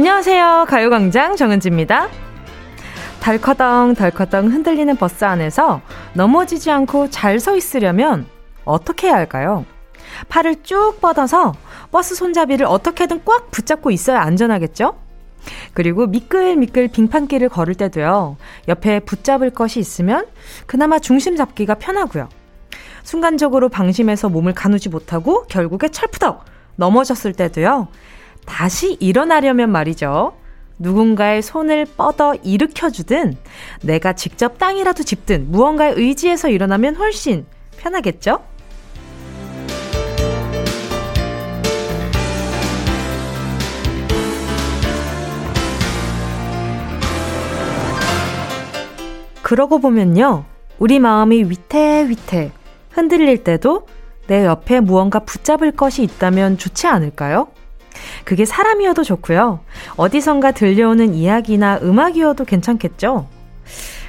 안녕하세요. 가요광장 정은지입니다. 덜커덩 덜커덩 흔들리는 버스 안에서 넘어지지 않고 잘 서 있으려면 어떻게 해야 할까요? 팔을 쭉 뻗어서 버스 손잡이를 어떻게든 꽉 붙잡고 있어야 안전하겠죠? 그리고 미끌미끌 빙판길을 걸을 때도요, 옆에 붙잡을 것이 있으면 그나마 중심 잡기가 편하고요. 순간적으로 방심해서 몸을 가누지 못하고 결국에 철푸덕 넘어졌을 때도요, 다시 일어나려면 말이죠. 누군가의 손을 뻗어 일으켜주든 내가 직접 땅이라도 짚든 무언가에 의지해서 일어나면 훨씬 편하겠죠? 그러고 보면요. 우리 마음이 위태위태 흔들릴 때도 내 옆에 무언가 붙잡을 것이 있다면 좋지 않을까요? 그게 사람이어도 좋고요. 어디선가 들려오는 이야기나 음악이어도 괜찮겠죠?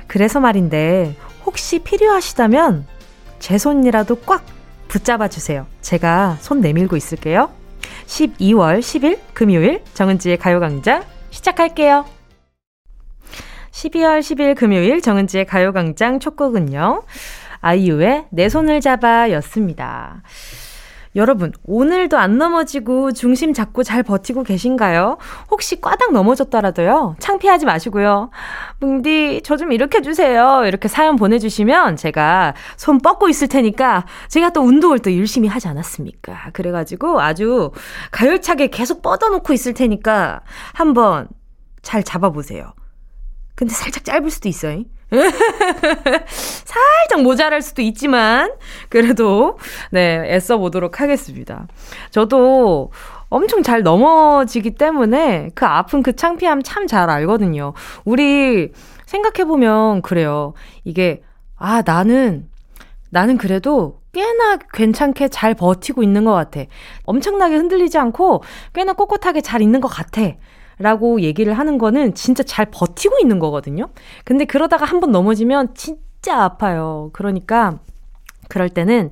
그래서 말인데, 혹시 필요하시다면 제 손이라도 꽉 붙잡아 주세요. 제가 손 내밀고 있을게요. 12월 10일 금요일 정은지의 가요광장 시작할게요. 12월 10일 금요일 정은지의 가요광장 첫 곡은요. 아이유의 내 손을 잡아 였습니다. 여러분, 오늘도 안 넘어지고 중심 잡고 잘 버티고 계신가요? 혹시 꽈당 넘어졌더라도요, 창피하지 마시고요. 뭉디, 저 좀 이렇게 해주세요. 이렇게 사연 보내주시면 제가 손 뻗고 있을 테니까 제가 또 운동을 또 열심히 하지 않았습니까? 그래가지고 아주 가열차게 계속 뻗어놓고 있을 테니까 한번 잘 잡아보세요. 근데 살짝 짧을 수도 있어요. 살짝 모자랄 수도 있지만, 그래도, 네, 애써 보도록 하겠습니다. 저도 엄청 잘 넘어지기 때문에 그 아픈 그 창피함 참 잘 알거든요. 우리 생각해보면 그래요. 이게, 아, 나는, 나는 그래도 꽤나 괜찮게 잘 버티고 있는 것 같아. 엄청나게 흔들리지 않고 꽤나 꼿꼿하게 잘 있는 것 같아. 라고 얘기를 하는 거는 진짜 잘 버티고 있는 거거든요. 근데 그러다가 한 번 넘어지면 진짜 아파요. 그러니까 그럴 때는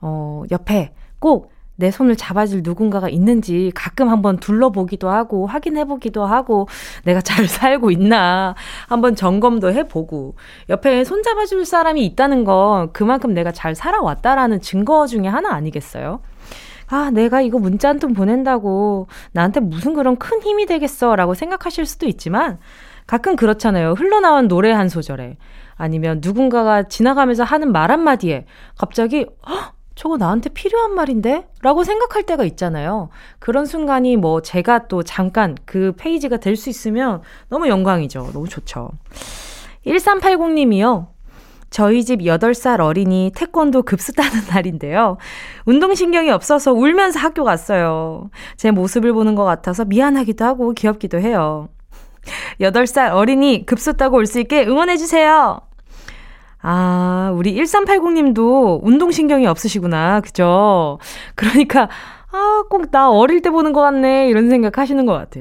어 옆에 꼭 내 손을 잡아줄 누군가가 있는지 가끔 한번 둘러보기도 하고 확인해보기도 하고 내가 잘 살고 있나 한번 점검도 해보고 옆에 손 잡아줄 사람이 있다는 건 그만큼 내가 잘 살아왔다라는 증거 중에 하나 아니겠어요? 아, 내가 이거 문자 한 통 보낸다고 나한테 무슨 그런 큰 힘이 되겠어 라고 생각하실 수도 있지만 가끔 그렇잖아요. 흘러나온 노래 한 소절에 아니면 누군가가 지나가면서 하는 말 한마디에 갑자기 헉, 저거 나한테 필요한 말인데? 라고 생각할 때가 있잖아요. 그런 순간이 뭐 제가 또 잠깐 그 페이지가 될 수 있으면 너무 영광이죠. 너무 좋죠. 1380님이요. 저희 집 8살 어린이 태권도 급수 따는 날인데요. 운동신경이 없어서 울면서 학교 갔어요. 제 모습을 보는 것 같아서 미안하기도 하고 귀엽기도 해요. 8살 어린이 급수 따고 올 수 있게 응원해주세요. 아, 우리 1380님도 운동신경이 없으시구나. 그죠? 그러니까, 아, 꼭 나 어릴 때 보는 것 같네. 이런 생각 하시는 것 같아.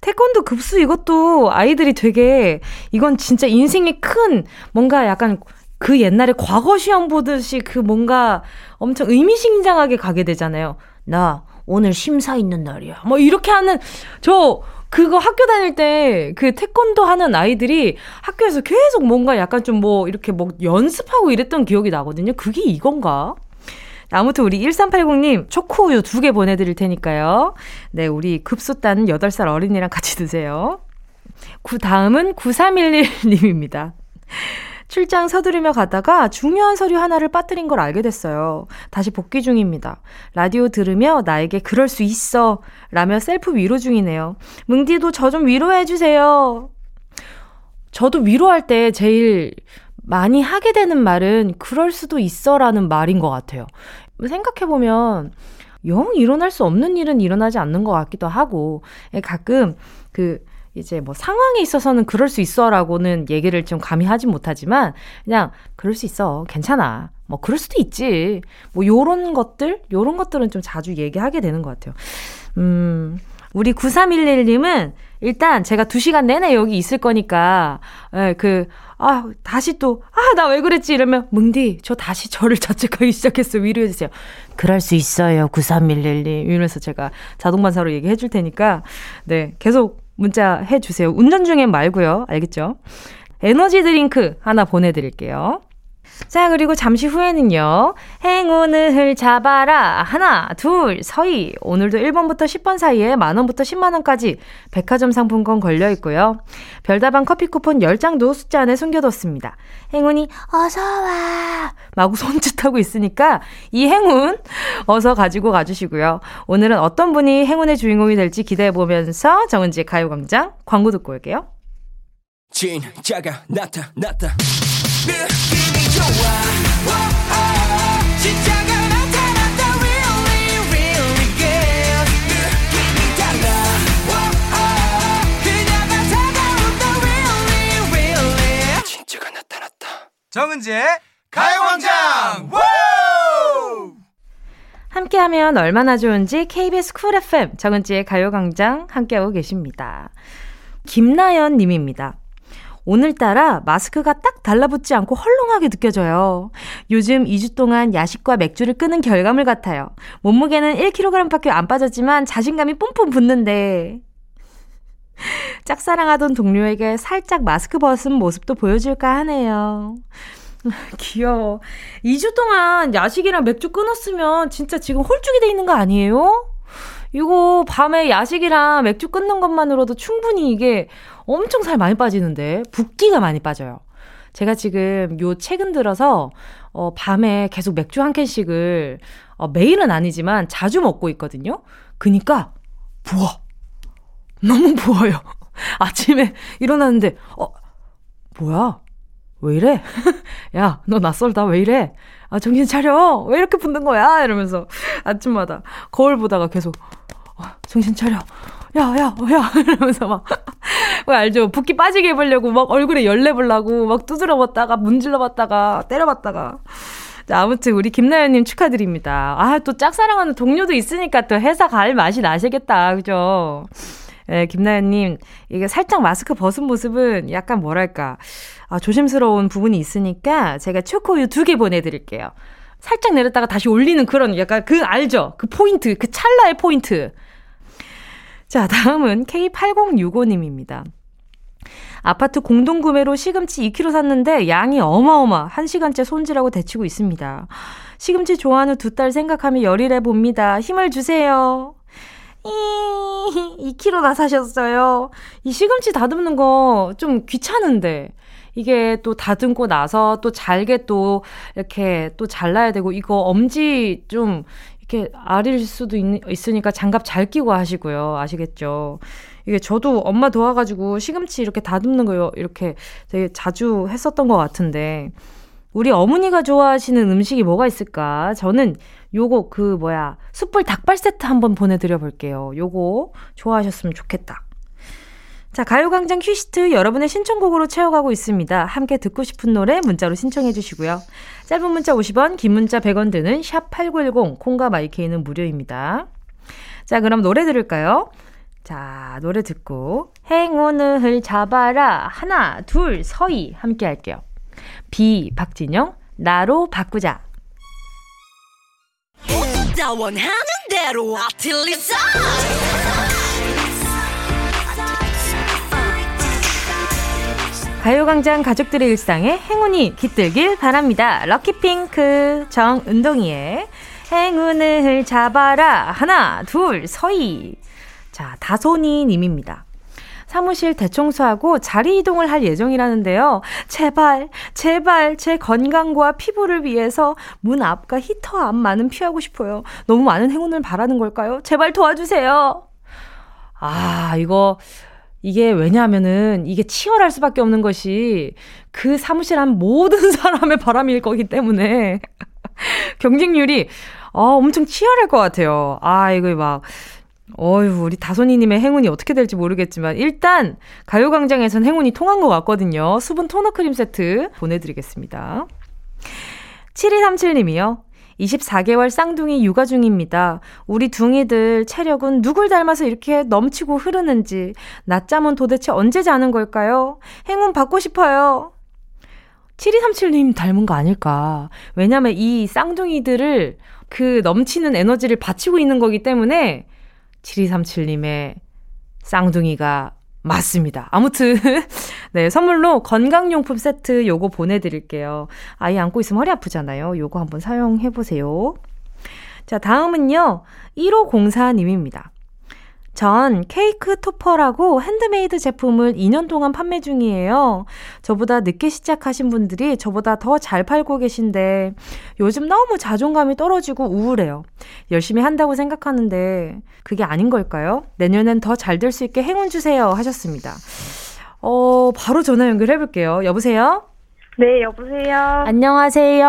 태권도 급수 이것도 아이들이 되게, 이건 진짜 인생의 큰, 뭔가 약간 그 옛날에 과거 시험 보듯이 그 뭔가 엄청 의미심장하게 가게 되잖아요. 나 오늘 심사 있는 날이야. 뭐 이렇게 하는 저 그거 학교 다닐 때 그 태권도 하는 아이들이 학교에서 계속 뭔가 약간 좀 뭐 이렇게 뭐 연습하고 이랬던 기억이 나거든요. 그게 이건가? 아무튼 우리 1380님 초코우유 두 개 보내드릴 테니까요. 네, 우리 급수 따는 8살 어린이랑 같이 드세요. 그 다음은 9311님입니다. 출장 서두르며 가다가 중요한 서류 하나를 빠뜨린 걸 알게 됐어요. 다시 복귀 중입니다. 라디오 들으며 나에게 그럴 수 있어. 라며 셀프 위로 중이네요. 뭉디도 저 좀 위로해주세요. 저도 위로할 때 제일 많이 하게 되는 말은 그럴 수도 있어 라는 말인 것 같아요. 생각해보면 영 일어날 수 없는 일은 일어나지 않는 것 같기도 하고 가끔 그 이제 뭐 상황에 있어서는 그럴 수 있어라고는 얘기를 좀 감히 하지 못하지만 그냥 그럴 수 있어. 괜찮아. 뭐 그럴 수도 있지. 뭐 요런 것들, 요런 것들은 좀 자주 얘기하게 되는 것 같아요. 음. 우리 9311님은 일단 제가 2시간 내내 여기 있을 거니까, 예, 그, 아, 다시 또, 아, 나 왜 그랬지? 이러면, 뭉디, 저 다시 저를 자책하기 시작했어. 위로해주세요. 그럴 수 있어요. 9311님. 이러면서 제가 자동반사로 얘기해 줄 테니까, 네, 계속 문자 해주세요. 운전 중엔 말고요. 알겠죠? 에너지 드링크 하나 보내드릴게요. 자, 그리고 잠시 후에는요. 행운을 잡아라. 하나, 둘, 서희. 오늘도 1번부터 10번 사이에 만원부터 10만원까지 백화점 상품권 걸려 있고요. 별다방 커피 쿠폰 10장도 숫자 안에 숨겨뒀습니다. 행운이 어서와. 마구 손짓하고 있으니까 이 행운 어서 가지고 가주시고요. 오늘은 어떤 분이 행운의 주인공이 될지 기대해보면서 정은지의 가요광장 광고 듣고 올게요. 진짜가 나타났다. 정은지의 가요광장. 함께하면 얼마나 좋은지 KBS 쿨 FM 정은지의 가요광장 함께하고 계십니다. 김나연 님입니다. 오늘따라 마스크가 딱 달라붙지 않고 헐렁하게 느껴져요. 요즘 2주 동안 야식과 맥주를 끄는 결과물 같아요. 몸무게는 1kg밖에 안 빠졌지만 자신감이 뿜뿜 붙는데. 짝사랑하던 동료에게 살짝 마스크 벗은 모습도 보여줄까 하네요. 귀여워. 2주 동안 야식이랑 맥주 끊었으면 진짜 지금 홀쭉이 돼 있는 거 아니에요? 이거 밤에 야식이랑 맥주 끊는 것만으로도 충분히 이게 엄청 살 많이 빠지는데 붓기가 많이 빠져요. 제가 지금 요 최근 들어서 어 밤에 계속 맥주 한 캔씩을 어 매일은 아니지만 자주 먹고 있거든요. 그니까 부어. 너무 부어요. 아침에 일어났는데 어 뭐야? 왜 이래? 야, 너 낯설다. 왜 이래? 아, 정신 차려. 왜 이렇게 붓는 거야? 이러면서 아침마다 거울 보다가 계속 어, 정신 차려. 야, 야, 야, 이러면서 막, 왜 알죠? 붓기 빠지게 해보려고 막 얼굴에 열 내 보려고 막 두드려 봤다가 문질러 봤다가 때려 봤다가. 자, 아무튼 우리 김나연님 축하드립니다. 아, 또 짝사랑하는 동료도 있으니까 또 회사 갈 맛이 나시겠다. 그죠? 예, 김나연님, 이게 살짝 마스크 벗은 모습은 약간 뭐랄까, 아, 조심스러운 부분이 있으니까 제가 초코우유 두 개 보내드릴게요. 살짝 내렸다가 다시 올리는 그런 약간 그 알죠? 그 포인트, 그 찰나의 포인트. 자, 다음은 K8065님입니다. 아파트 공동구매로 시금치 2kg 샀는데 양이 어마어마 1시간째 손질하고 데치고 있습니다. 시금치 좋아하는 두 딸 생각하며 열일해 봅니다. 힘을 주세요. 이 2kg나 사셨어요. 이 시금치 다듬는 거 좀 귀찮은데. 이게 또 다듬고 나서 또 잘게 또 이렇게 또 잘라야 되고 이거 엄지 좀 이렇게 아릴 수도 있, 있으니까 장갑 잘 끼고 하시고요. 아시겠죠? 이게 저도 엄마 도와가지고 시금치 이렇게 다듬는 거요. 이렇게 되게 자주 했었던 것 같은데. 우리 어머니가 좋아하시는 음식이 뭐가 있을까? 저는 요거 그 뭐야 숯불 닭발 세트 한번 보내드려 볼게요. 요거 좋아하셨으면 좋겠다. 자, 가요광장 퀴시트 여러분의 신청곡으로 채워가고 있습니다. 함께 듣고 싶은 노래 문자로 신청해 주시고요. 짧은 문자 50원, 긴 문자 100원 드는 샵 8910, 콩과 마이케이는 무료입니다. 자, 그럼 노래 들을까요? 자, 노래 듣고 행운을 잡아라. 하나, 둘, 서희 함께 할게요. 비, 박진영, 나로 바꾸자. 가요광장 가족들의 일상에 행운이 깃들길 바랍니다. 럭키핑크 정은동이의 행운을 잡아라. 하나, 둘, 서희. 자, 다손이 님입니다. 사무실 대청소하고 자리 이동을 할 예정이라는데요. 제발, 제발 제 건강과 피부를 위해서 문 앞과 히터 앞만은 피하고 싶어요. 너무 많은 행운을 바라는 걸까요? 제발 도와주세요. 아, 이거 이게 왜냐하면은 이게 치열할 수밖에 없는 것이 그 사무실 안 모든 사람의 바람일 거기 때문에 경쟁률이 어, 엄청 치열할 것 같아요. 아, 이거 막, 어휴, 우리 다솜이님의 행운이 어떻게 될지 모르겠지만, 일단, 가요광장에선 행운이 통한 것 같거든요. 수분 토너 크림 세트 보내드리겠습니다. 7237님이요. 24개월 쌍둥이 육아 중입니다. 우리 둥이들 체력은 누굴 닮아서 이렇게 넘치고 흐르는지, 낮잠은 도대체 언제 자는 걸까요? 행운 받고 싶어요. 7237님 닮은 거 아닐까. 왜냐면 이 쌍둥이들을 그 넘치는 에너지를 바치고 있는 거기 때문에 7237님의 쌍둥이가 맞습니다. 아무튼, 네, 선물로 건강용품 세트 요거 보내드릴게요. 아이 안고 있으면 허리 아프잖아요. 요거 한번 사용해 보세요. 자, 다음은요, 1504님입니다. 전 케이크 topper라고 handmade 제품을 2년 동안 판매 중이에요. 저보다 늦게 시작하신 분들이 저보다 더 잘 팔고 계신데 요즘 너무 자존감이 떨어지고 우울해요. 열심히 한다고 생각하는데 그게 아닌 걸까요? 내년엔 더 잘 될 수 있게 행운 주세요 하셨습니다. 어, 바로 전화 연결해 볼게요. 여보세요? 네, 여보세요. 안녕하세요.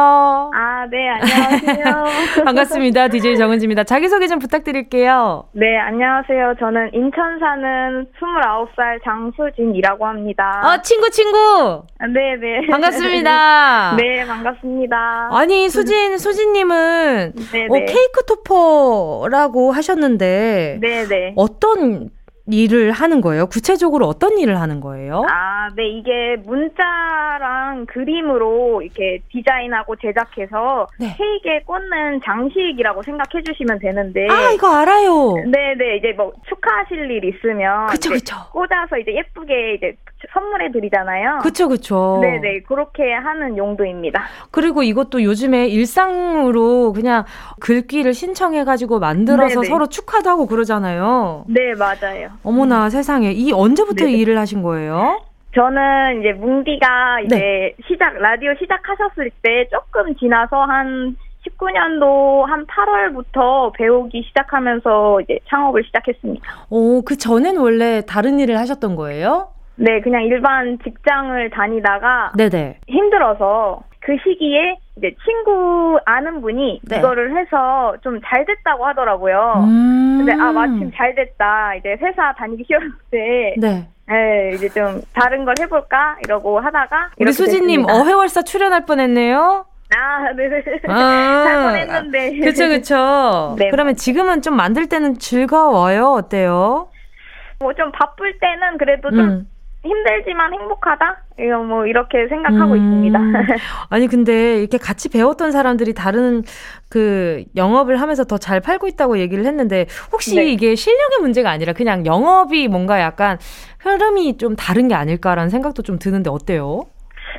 아, 네, 안녕하세요. 반갑습니다. DJ 정은지입니다. 자기소개 좀 부탁드릴게요. 네, 안녕하세요. 저는 인천 사는 29살 장수진이라고 합니다. 어, 친구, 친구! 네, 네. 반갑습니다. 네, 반갑습니다. 아니, 수진, 수진님은 네, 어, 네. 케이크 토퍼라고 하셨는데, 네, 네. 어떤 일을 하는 거예요? 구체적으로 어떤 일을 하는 거예요? 아, 네, 이게 문자랑 그림으로 이렇게 디자인하고 제작해서 네. 케이크에 꽂는 장식이라고 생각해 주시면 되는데. 아, 이거 알아요. 네, 네, 이제 뭐 축하하실 일 있으면. 그쵸, 그쵸. 꽂아서 이제 예쁘게 이제 선물해 드리잖아요. 그쵸, 그쵸. 네, 네, 그렇게 하는 용도입니다. 그리고 이것도 요즘에 일상으로 그냥 글귀를 신청해가지고 만들어서 네네. 네. 서로 축하도 하고 그러잖아요. 네, 맞아요. 어머나 세상에 이 언제부터 이 일을 하신 거예요? 저는 이제 뭉디가 이제 네. 시작 라디오 시작하셨을 때 조금 지나서 한 19년도 한 8월부터 배우기 시작하면서 이제 창업을 시작했습니다. 오, 그 전엔 원래 다른 일을 하셨던 거예요? 네, 그냥 일반 직장을 다니다가 네네. 힘들어서 그 시기에 이제 친구 아는 분이 네. 이거를 해서 좀 잘 됐다고 하더라고요. 음~ 근데 아 마침 잘 됐다. 이제 회사 다니기 싫었는데 네. 네, 이제 좀 다른 걸 해볼까 이러고 하다가 우리 수진님 어회월사 출연할 뻔했네요. 아, 네, 네. 아, 잘 뻔했는데. 그쵸, 그쵸. 네. 그러면 지금은 좀 만들 때는 즐거워요? 어때요? 뭐 좀 바쁠 때는 그래도 좀 음. 힘들지만 행복하다? 이거 뭐 이렇게 생각하고 음. 있습니다. 아니 근데 이렇게 같이 배웠던 사람들이 다른 그 영업을 하면서 더 잘 팔고 있다고 얘기를 했는데 혹시 네. 이게 실력의 문제가 아니라 그냥 영업이 뭔가 약간 흐름이 좀 다른 게 아닐까라는 생각도 좀 드는데 어때요?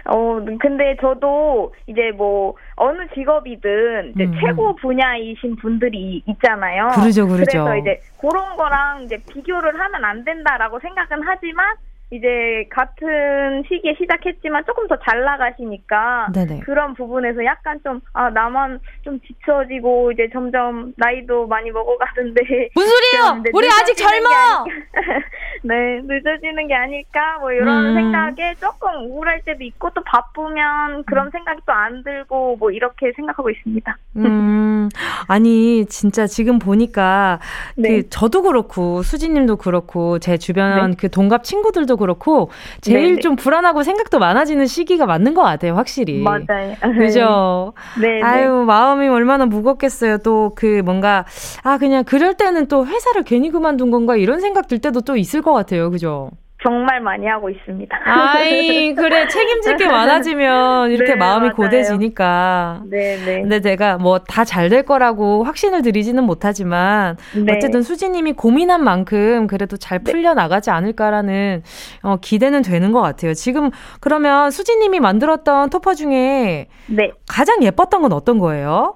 어, 근데 저도 이제 뭐 어느 직업이든 이제 음. 최고 분야이신 분들이 있잖아요. 그러죠, 그러죠. 그래서 이제 그런 거랑 이제 비교를 하면 안 된다라고 생각은 하지만 이제 같은 시기에 시작했지만 조금 더 잘 나가시니까 네네. 그런 부분에서 약간 좀 아 나만 좀 지쳐지고 이제 점점 나이도 많이 먹어가는데 무슨 소리예요? 우리 아직 젊어. 네 늦어지는 게 아닐까 뭐 이런 음. 생각에 조금 우울할 때도 있고 또 바쁘면 그런 음. 생각이 또 안 들고 뭐 이렇게 생각하고 있습니다. 음 아니 진짜 지금 보니까 네. 그 저도 그렇고 수진님도 그렇고 제 주변 네. 그 동갑 친구들도 그렇고 제일 네네. 좀 불안하고 생각도 많아지는 시기가 맞는 것 같아요, 확실히. 맞아요. 그죠? 네. 아유, 마음이 얼마나 무겁겠어요. 또 그 뭔가, 아, 그냥 그럴 때는 또 회사를 괜히 그만둔 건가 이런 생각 들 때도 또 있을 것 같아요. 그죠? 정말 많이 하고 있습니다. 아이, 그래. 책임질 게 많아지면 이렇게 네, 마음이 맞아요. 고돼지니까. 네네. 네. 근데 제가 뭐 다 잘 될 거라고 확신을 드리지는 못하지만 네. 어쨌든 수지님이 고민한 만큼 그래도 잘 네. 풀려나가지 않을까라는 어, 기대는 되는 것 같아요. 지금 그러면 수지님이 만들었던 토퍼 중에 네. 가장 예뻤던 건 어떤 거예요?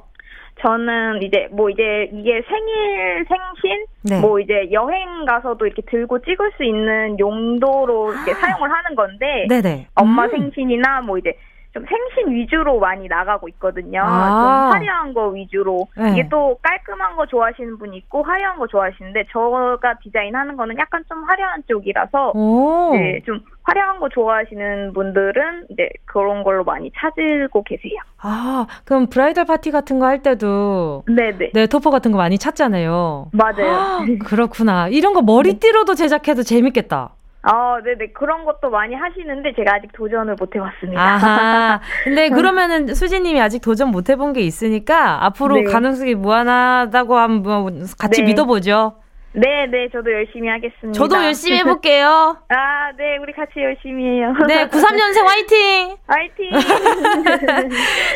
저는 이제 뭐 이제 이게 생일 생신 네. 뭐 이제 여행 가서도 이렇게 들고 찍을 수 있는 용도로 이렇게 아. 사용을 하는 건데 네네. 엄마 음. 생신이나 뭐 이제 좀 생신 위주로 많이 나가고 있거든요. 아. 좀 화려한 거 위주로. 네. 이게 또 깔끔한 거 좋아하시는 분이 있고 화려한 거 좋아하시는데 저가 디자인하는 거는 약간 좀 화려한 쪽이라서 네, 좀 화려한 거 좋아하시는 분들은 이제 그런 걸로 많이 찾고 계세요. 아, 그럼 브라이덜 파티 같은 거 할 때도 네네. 네, 토퍼 같은 거 많이 찾잖아요. 맞아요. 아, 그렇구나. 이런 거 머리띠로도 제작해도 재밌겠다. 어, 네네. 그런 것도 많이 하시는데 제가 아직 도전을 못 해봤습니다. 아하. 근데 그러면은 수지님이 아직 도전 못 해본 게 있으니까 앞으로 네. 가능성이 무한하다고 한번 같이 네. 믿어보죠. 네, 네, 저도 열심히 하겠습니다. 저도 열심히 해볼게요. 아, 네, 우리 같이 열심히 해요. 네, 93년생 화이팅! 화이팅!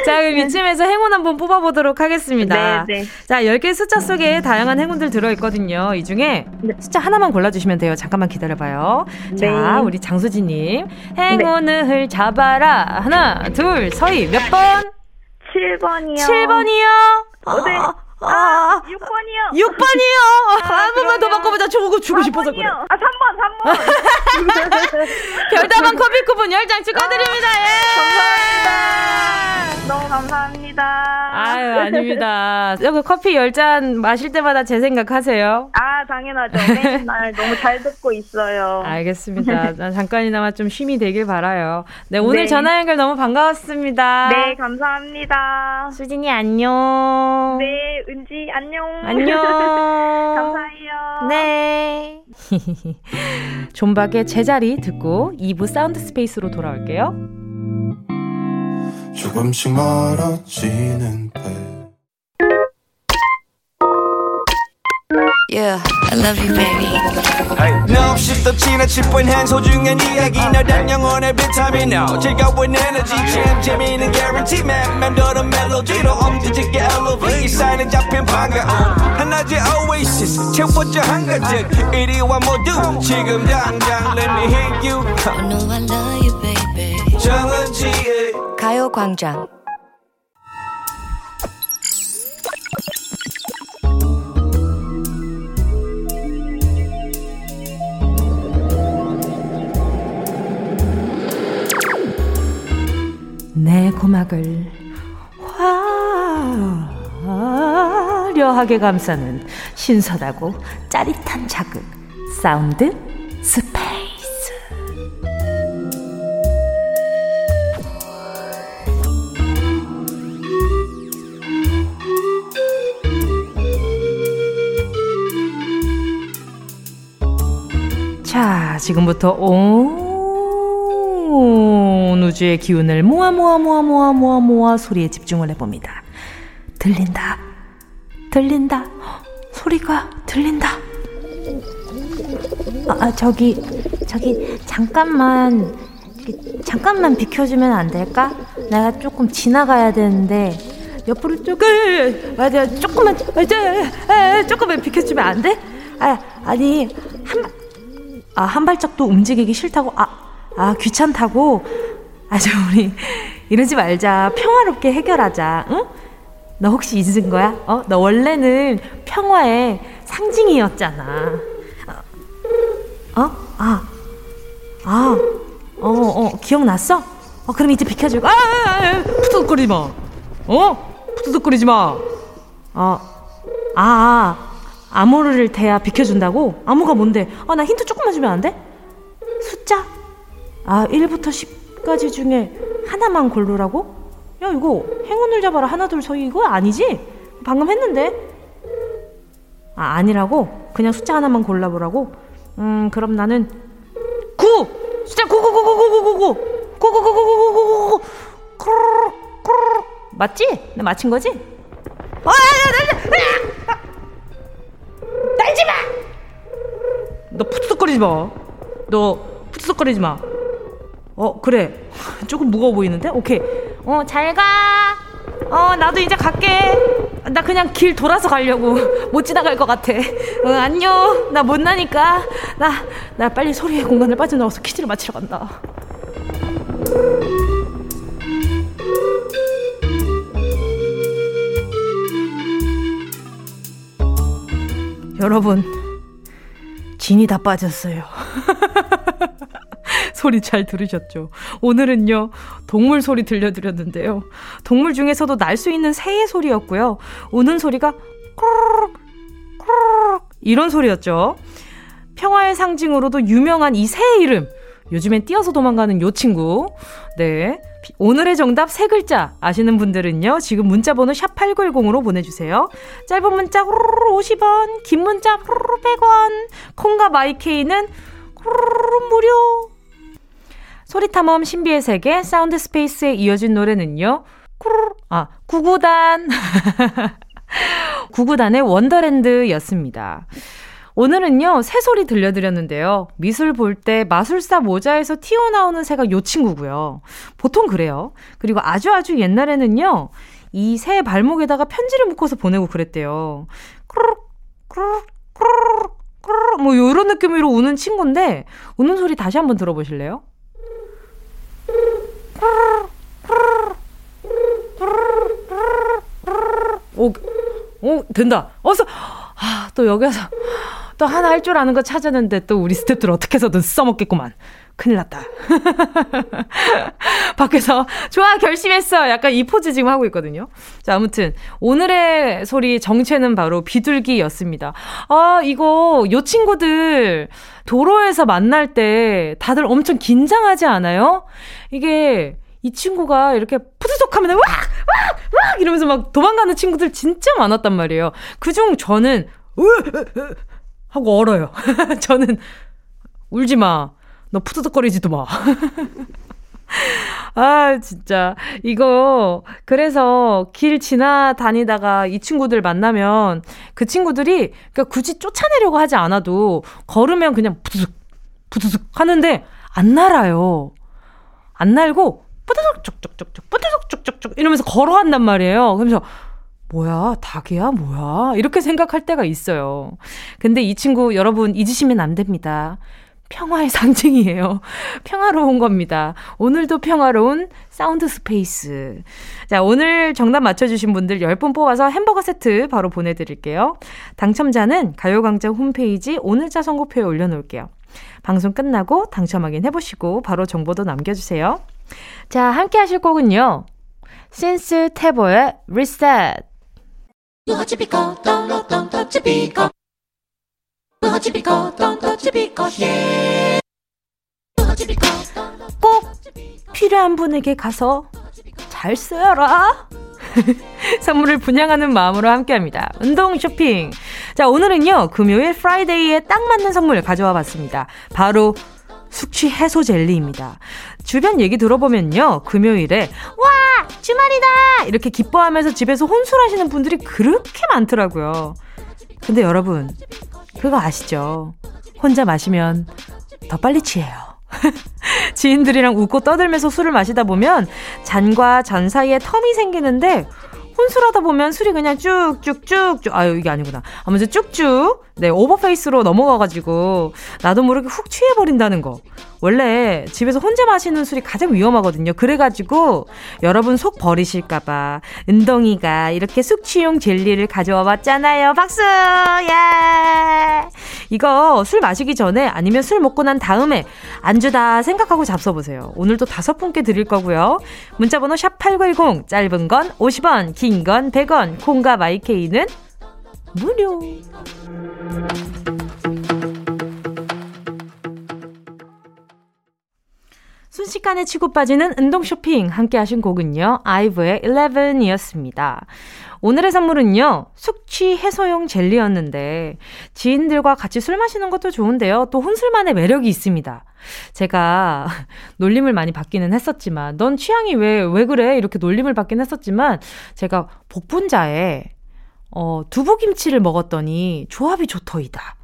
자, 그럼 이쯤에서 행운 한번 뽑아보도록 하겠습니다. 네, 네. 자, 10개 숫자 속에 다양한 행운들 들어있거든요. 이 중에 네. 숫자 하나만 골라주시면 돼요. 잠깐만 기다려봐요. 네. 자, 우리 장수진님. 행운을 네. 잡아라. 하나, 둘, 서희. 몇 번? 7번이요. 7번이요? 어, 네. 아, 6번이요. 6번이요. 아, 한 번만 더 바꿔보자. 저거 주고 싶어서 그래. 아, 3번, 3번. 별다방 커피 쿠폰 10장 축하드립니다. 아, 예. 감사합니다. 너무 감사합니다. 아유, 아닙니다. 여기 커피 10잔 마실 때마다 제 생각하세요? 아, 당연하죠. 맨날 너무 잘 듣고 있어요. 알겠습니다. 잠깐이나마 좀 쉼이 되길 바라요. 네, 오늘 네. 전화 연결 너무 반가웠습니다. 네, 감사합니다. 수진이 안녕. 네, 은지 안녕. 안녕. 감사해요. 네. 존박의 제자리 듣고 2부 Sound Space로 돌아올게요. 조금씩 멀어지는 배. Yeah, I love you, baby. No, 없이 또 지나칠 뻔한 소중한 이야기. 너란 영혼의 비타민 O 즐거운 에너지. 참 재미있는 guarantee. man 맴도는 멜로디로 엄지짓게 elevate 사인은 잡힌 반가움 하나의 oasis. 채워져 한가득 이리와 모두. 지금 당장. Let me hit you. I know I love you, baby. 가요광장. 내 고막을 화려하게 감싸는 신선하고 짜릿한 자극 사운드 스페 지금부터 온 우주의 기운을 모아 모아 모아 모아 모아 모아 소리에 집중을 해봅니다. 들린다. 들린다. 소리가 들린다. 아, 아 저기 저기 잠깐만 잠깐만 비켜주면 안 될까? 내가 조금 지나가야 되는데 옆으로 조금 맞아 조금만 맞아 조금만 비켜주면 안 돼? 아 아니 한 아 한 발짝도 움직이기 싫다고 아 아, 귀찮다고 아주 우리 이러지 말자. 평화롭게 해결하자. 응? 너 혹시 잊은 거야? 어? 너 원래는 평화의 상징이었잖아. 어? 아. 아. 어, 어, 기억났어? 어, 그럼 이제 비켜주고. 아, 아, 아, 푸드덕거리지 마. 어? 푸드덕거리지 마. 어. 아, 아. 암호를 대야 비켜준다고? 암호가 뭔데? 아, 나 힌트 조금만 주면 안 돼? 숫자? 아, 1부터 10. 가지 중에 하나만 고르라고? 야 이거 행운을 잡아라 하나 둘 서희 이거 아니지? 방금 했는데 아 아니라고? 그냥 숫자 하나만 골라보라고? 음 그럼 나는 9! 숫자 99999999999999999 맞지? 나 맞힌 거지? 아, 날지 마! 너 푸트덕거리지 마. 너 푸트덕거리지 마. 어, 그래. 조금 무거워 보이는데? 오케이. 어, 잘 가. 어, 나도 이제 갈게. 나 그냥 길 돌아서 가려고. 못 지나갈 것 같아. 어, 안녕. 나 못 나니까. 나, 나 빨리 소리의 공간을 빠져나와서 퀴즈를 맞히러 간다. 여러분, 진이 다 빠졌어요. 소리 잘 들으셨죠? 오늘은요, 동물 소리 들려드렸는데요. 동물 중에서도 날 수 있는 새의 소리였고요. 우는 소리가 꾸르륵, 이런 소리였죠. 평화의 상징으로도 유명한 이 새의 이름. 요즘엔 뛰어서 도망가는 요 친구. 네. 오늘의 정답 세 글자 아시는 분들은요. 지금 문자 번호 샵 8910으로 보내주세요. 짧은 문자 50원, 긴 문자 100원, 콩과 마이케이는 무료. 소리탐험 신비의 세계 Sound Space에 이어진 노래는요. 아, 구구단. 구구단의 Wonderland였습니다. 오늘은요, 새소리 들려드렸는데요. 마술 볼 때 마술사 모자에서 튀어나오는 새가 요 친구고요. 보통 그래요. 그리고 아주 아주 옛날에는요, 이 새 발목에다가 편지를 묶어서 보내고 그랬대요. 꾸르륵, 꾸르륵, 꾸르륵, 꾸르륵, 뭐, 요런 느낌으로 우는 친구인데, 우는 소리 다시 한번 들어보실래요? 오, 오, 된다. 어서, 아, 또 여기서 또 하나 할 줄 아는 거 찾았는데 또 우리 스탭들 어떻게 해서든 써먹겠구만. 큰일 났다. 밖에서 좋아 결심했어. 약간 이 포즈 지금 하고 있거든요. 자 아무튼 오늘의 소리 정체는 바로 비둘기였습니다. 아 이거 요 친구들 도로에서 만날 때 다들 엄청 긴장하지 않아요? 이게 이 친구가 이렇게 푸드덕 하면 와! 와! 와! 이러면서 막 도망가는 친구들 진짜 많았단 말이에요. 그중 저는 으, 으, 으, 하고 얼어요. 저는 울지 마. 너 푸드덕거리지도 마. 아, 진짜. 이거, 그래서 길 지나다니다가 이 친구들 만나면 그 친구들이, 그러니까 굳이 쫓아내려고 하지 않아도 걸으면 그냥 푸드득, 푸드득 하는데 안 날아요. 안 날고 뿌드득 쭉쭉쭉쭉, 뿌드득 쭉쭉쭉 이러면서 걸어간단 말이에요. 그러면서 뭐야, 닭이야? 뭐야? 이렇게 생각할 때가 있어요. 근데 이 친구 여러분 잊으시면 안 됩니다. 평화의 상징이에요. 평화로운 겁니다. 오늘도 평화로운 Sound Space. 자, 오늘 정답 맞춰주신 분들 10분 뽑아서 햄버거 세트 바로 보내드릴게요. 당첨자는 가요광장 홈페이지 오늘자 선곡표에 올려놓을게요. 방송 끝나고 당첨 확인해보시고 바로 정보도 남겨주세요. 자, 함께 하실 곡은요. 신스 테보의 리셋. 꼭 필요한 분에게 가서 잘 쓰여라. 선물을 분양하는 마음으로 함께 합니다. 운동 쇼핑. 자, 오늘은요, 금요일 Friday에 딱 맞는 선물 가져와 봤습니다. 바로 숙취 해소 젤리입니다. 주변 얘기 들어보면요. 금요일에 와! 주말이다! 이렇게 기뻐하면서 집에서 혼술하시는 분들이 그렇게 많더라고요. 근데 여러분, 그거 아시죠? 혼자 마시면 더 빨리 취해요. 지인들이랑 웃고 떠들면서 술을 마시다 보면 잔과 잔 사이에 텀이 생기는데 혼술하다 보면 술이 그냥 쭉쭉쭉쭉 아유 이게 아니구나 아무튼 쭉쭉 네 오버페이스로 넘어가가지고 나도 모르게 훅 취해버린다는 거 원래 집에서 혼자 마시는 술이 가장 위험하거든요. 그래가지고 여러분 속 버리실까봐 은덩이가 이렇게 숙취용 젤리를 가져와 봤잖아요. 박수! 예! 이거 술 마시기 전에 아니면 술 먹고 난 다음에 안주다 생각하고 잡숴보세요. 오늘도 다섯 분께 드릴 거고요. 문자번호 샵8910 짧은 건 50원 긴 긴건 100원, 콩과 마이케이는 무료. 순식간에 치고 빠지는 운동 쇼핑 함께 하신 곡은요. 아이브의 11이었습니다. 오늘의 선물은요. 숙취 해소용 젤리였는데 지인들과 같이 술 마시는 것도 좋은데요. 또 혼술만의 매력이 있습니다. 제가 놀림을 많이 받기는 했었지만 넌 취향이 왜 왜 그래? 이렇게 놀림을 받긴 했었지만 제가 복분자에 어, 두부김치를 먹었더니 조합이 좋더이다.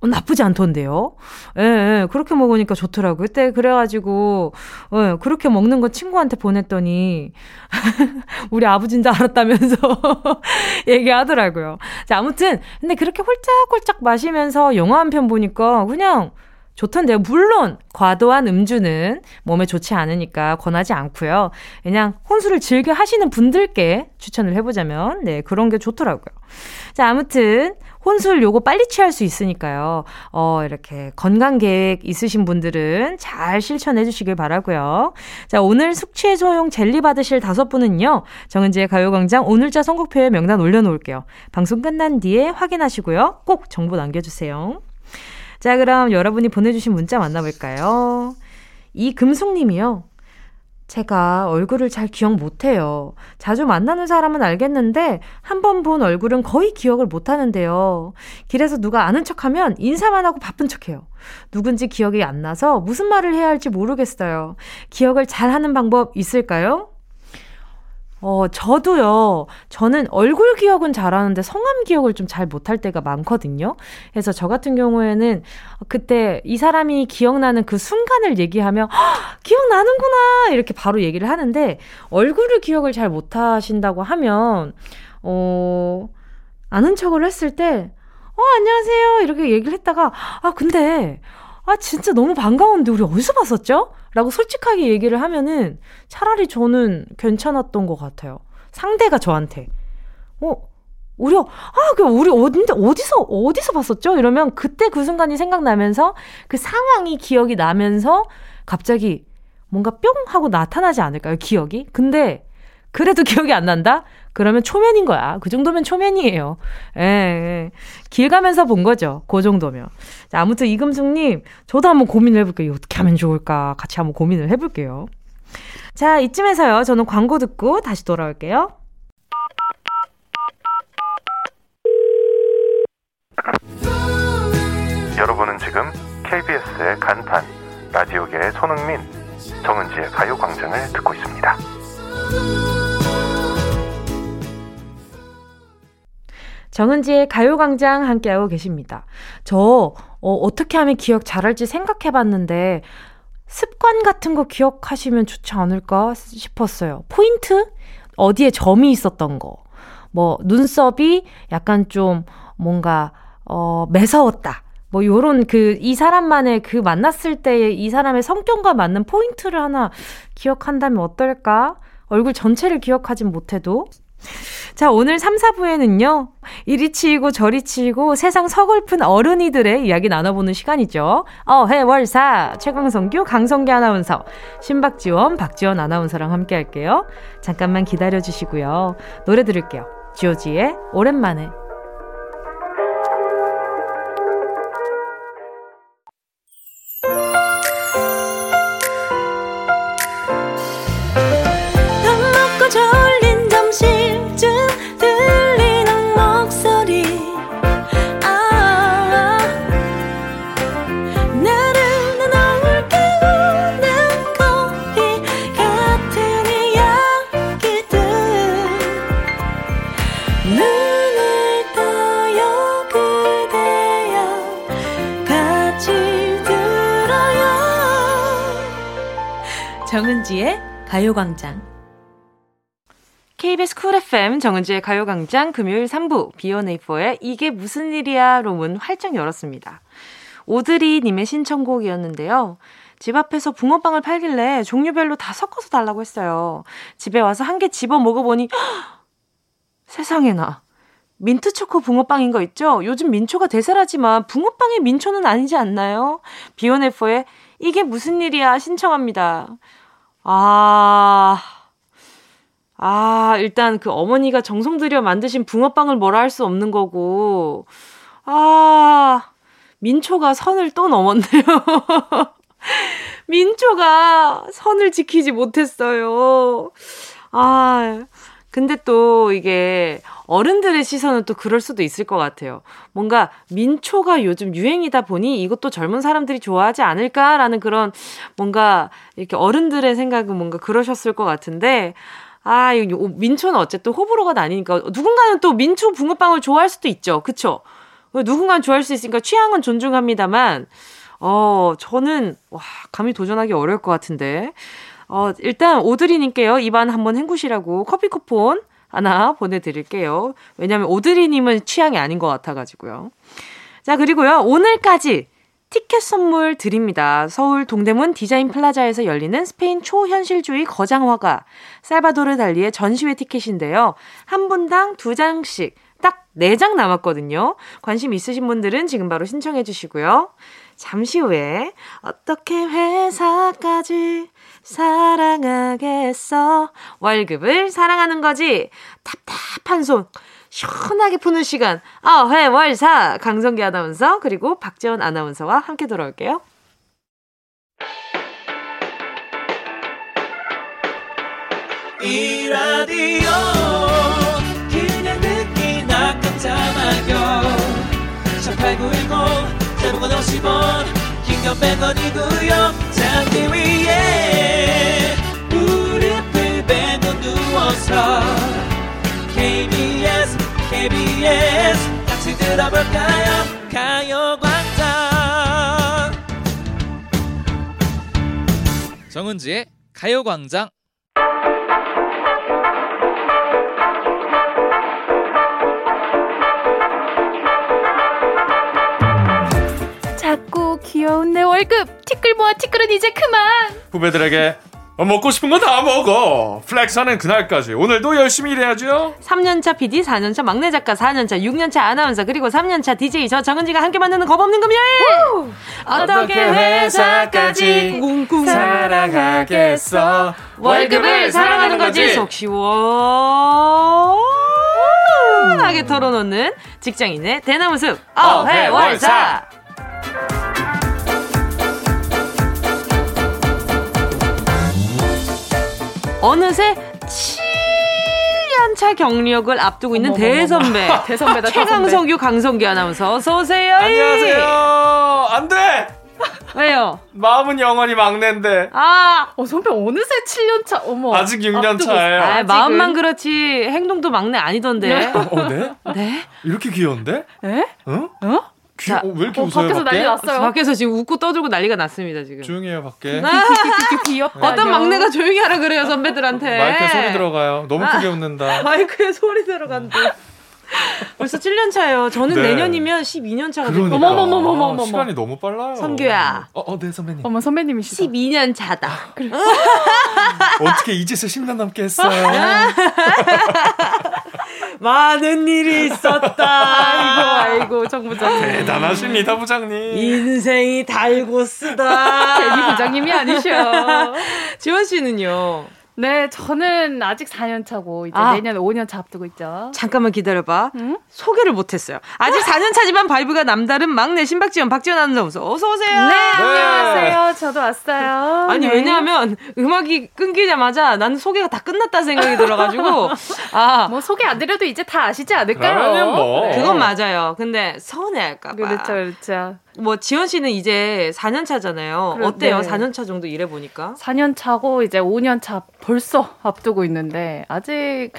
어, 나쁘지 않던데요? 예, 예, 그렇게 먹으니까 좋더라고요. 그때 그래가지고, 예, 그렇게 먹는 거 친구한테 보냈더니, 우리 아버지인 줄 알았다면서 얘기하더라고요. 자, 아무튼, 근데 그렇게 홀짝홀짝 마시면서 영화 한 편 보니까 그냥 좋던데요. 물론 과도한 음주는 몸에 좋지 않으니까 권하지 않고요. 그냥 혼술을 즐겨 하시는 분들께 추천을 해보자면 네 그런 게 좋더라고요. 자 아무튼 혼술 요거 빨리 취할 수 있으니까요. 어 이렇게 건강 계획 있으신 분들은 잘 실천해 주시길 바라고요. 자 오늘 숙취 해소용 젤리 받으실 다섯 분은요. 정은지의 가요광장 오늘자 선곡표에 명단 올려놓을게요. 방송 끝난 뒤에 확인하시고요. 꼭 정보 남겨주세요. 자, 그럼 여러분이 보내주신 문자 만나볼까요? 이 금숙님이요. 제가 얼굴을 잘 기억 못해요. 자주 만나는 사람은 알겠는데 한 번 본 얼굴은 거의 기억을 못하는데요. 길에서 누가 아는 척하면 인사만 하고 바쁜 척해요. 누군지 기억이 안 나서 무슨 말을 해야 할지 모르겠어요. 기억을 잘 하는 방법 있을까요? 어, 저도요, 저는 얼굴 기억은 잘하는데 성함 기억을 좀 잘 못할 때가 많거든요. 그래서 저 같은 경우에는 그때 이 사람이 기억나는 그 순간을 얘기하면, 기억나는구나! 이렇게 바로 얘기를 하는데, 얼굴을 기억을 잘 못하신다고 하면, 어, 아는 척을 했을 때, 어, 안녕하세요! 이렇게 얘기를 했다가, 아, 근데, 아, 진짜 너무 반가운데 우리 어디서 봤었죠? 라고 솔직하게 얘기를 하면은 차라리 저는 괜찮았던 것 같아요. 상대가 저한테. 어, 우리, 아, 그, 우리 어딘데, 어디서, 어디서 봤었죠? 이러면 그때 그 순간이 생각나면서 그 상황이 기억이 나면서 갑자기 뭔가 뿅 하고 나타나지 않을까요? 기억이? 근데 그래도 기억이 안 난다? 그러면 초면인 거야. 그 정도면 초면이에요. 예, 예. 길 가면서 본 거죠. 그 정도면. 자, 아무튼 이금숙님, 저도 한번 고민을 해볼게요. 어떻게 하면 좋을까? 같이 한번 고민을 해볼게요. 자, 이쯤에서요. 저는 광고 듣고 다시 돌아올게요. 여러분은 지금 KBS의 간판, 라디오계의 손흥민, 정은지의 가요광장을 듣고 있습니다. 정은지의 가요광장 함께하고 계십니다. 저, 어, 어떻게 하면 기억 잘할지 생각해 봤는데, 습관 같은 거 기억하시면 좋지 않을까 싶었어요. 포인트? 어디에 점이 있었던 거. 뭐, 눈썹이 약간 좀 뭔가, 어, 매서웠다. 뭐, 요런 그, 이 사람만의 그 만났을 때 이 사람의 성격과 맞는 포인트를 하나 기억한다면 어떨까? 얼굴 전체를 기억하진 못해도. 자, 오늘 3, 4부에는요, 이리 치이고 저리 치이고 세상 서글픈 어른이들의 이야기 나눠보는 시간이죠. 어, 해월사, 최강성규, 강성기 아나운서, 신박지원, 박지원 아나운서랑 함께 할게요. 잠깐만 기다려주시고요. 노래 들을게요. 지오지의 오랜만에. 정은지의 가요광장 금요일 3부 비오네이퍼의 이게 무슨 일이야 로 문 활짝 열었습니다. 오드리님의 신청곡이었는데요. 집 앞에서 붕어빵을 팔길래 종류별로 다 섞어서 달라고 했어요. 집에 와서 한 개 집어 먹어보니 세상에나 민트 초코 붕어빵인 거 있죠? 요즘 민초가 대세라지만 붕어빵의 민초는 아니지 않나요? 비오네퍼의 이게 무슨 일이야 신청합니다. 아, 아, 일단 그 어머니가 정성 들여 만드신 붕어빵을 뭐라 할 수 없는 거고, 아, 민초가 선을 또 넘었네요. 민초가 선을 지키지 못했어요. 아, 근데 또 이게 어른들의 시선은 또 그럴 수도 있을 것 같아요. 뭔가 민초가 요즘 유행이다 보니 이것도 젊은 사람들이 좋아하지 않을까라는 그런 뭔가 이렇게 어른들의 생각은 뭔가 그러셨을 것 같은데 아, 민초는 어쨌든 호불호가 나뉘니까 누군가는 또 민초 붕어빵을 좋아할 수도 있죠. 그쵸? 누군가는 좋아할 수 있으니까 취향은 존중합니다만 어, 저는 와, 감히 도전하기 어려울 것 같은데. 어, 일단 오드리님께요. 입안 한번 헹구시라고 커피 쿠폰 하나 보내드릴게요. 왜냐면 오드리님은 취향이 아닌 것 같아가지고요. 자, 그리고요. 오늘까지 티켓 선물 드립니다. 서울 동대문 디자인 플라자에서 열리는 스페인 초현실주의 거장화가 살바도르 달리의 전시회 티켓인데요. 한 분당 두 장씩 딱 네 장 남았거든요. 관심 있으신 분들은 지금 바로 신청해 주시고요. 잠시 후에 어떻게 회사까지 사랑하겠어. 월급을 사랑하는 거지. 답답한 손. 시원하게 푸는 시간. 아, 회, 월, 사. 강성기 아나운서, 그리고 박재원 아나운서와 함께 돌아올게요. 이 라디오 그냥 듣기나 깜짝마요 18910 대목원 50원 긴건 100원이고요 잠기 위에 무릎을 베고 누워서 KBS KBS 같이 들어볼까요? 가요광장. 정은지의 가요광장. 작고 귀여운 내 월급 티끌 모아 티끌은 이제 그만. 후배들에게 어, 먹고 싶은 거 다 먹어. flex하는 그날까지 오늘도 열심히 일해야죠. 3년차 PD, 4년차 막내 작가, 4년차, 6년차 아나운서 그리고 3년차 DJ 저 정은지가 함께 만드는 겁없는 금요일. 어떻게 회사까지 뭉쿵 사랑하겠어. 월급을 사랑하는 거지. 속 시원하게 털어놓는 직장인의 대나무 숲 어회월사. 어느새 7년차 경력을 앞두고 있는 어머머머. 대선배. 대선배다. 최강성규, 강성규 아나운서 어서 오세요. 안녕하세요. 안 돼. 왜요? 마음은 영원히 막내인데. 아, 어, 선배 어느새 7년 차, 어머. 아직 6년 차예요. 아, 마음만 그렇지 행동도 막내 아니던데. 어, 네? 네? 이렇게 귀여운데? 에? 응? 어? 귀, 자, 어, 왜 이렇게 어, 웃어요? 밖에서 밖에? 난리 났어요. 밖에서 지금 웃고 떠들고 난리가 났습니다 지금. 조용히 해요 밖에. 귀엽다. 어떤 막내가 조용히 하라 그래요 선배들한테. 마이크에 소리 들어가요. 너무 크게 아, 웃는다. 마이크에 소리 들어간다. 벌써 7년 차예요. 저는 네. 내년이면 12년 차가 될거예요 어머머머머머머. 시간이 너무 빨라요. 선규야. 어, 어, 네 선배님. 어머 선배님이시다. 12년 차다. 그래. 어떻게 이 짓을 10년 넘게 했어요? 많은 일이 있었다. 아이고 아이고 정 부장님. 대단하십니다 부장님. 인생이 달고 쓰다. 괜히 부장님이 아니셔. 지원 씨는요? 네, 저는 아직 4년 차고 이제 아. 내년 5년 차 앞두고 있죠. 잠깐만 기다려봐. 응? 소개를 못했어요. 아직 4년 차지만 vibe가 남다른 막내 신박지원 박지원 아나운서 어서 오세요. 네, 안녕하세요. 저도 왔어요. 아니 네. 왜냐하면 음악이 끊기자마자 나는 소개가 다 끝났다 생각이 들어가지고 아 뭐 소개 안 드려도 이제 다 아시지 않을까요? 뭐. 네. 그건 맞아요. 근데 서운해할까봐. 그렇죠, 그렇죠. 뭐 지원 씨는 이제 4년 차잖아요. 그래, 어때요? 네. 4년 차 정도 일해 보니까? 4년 차고 이제 5년 차 벌써 앞두고 있는데 아직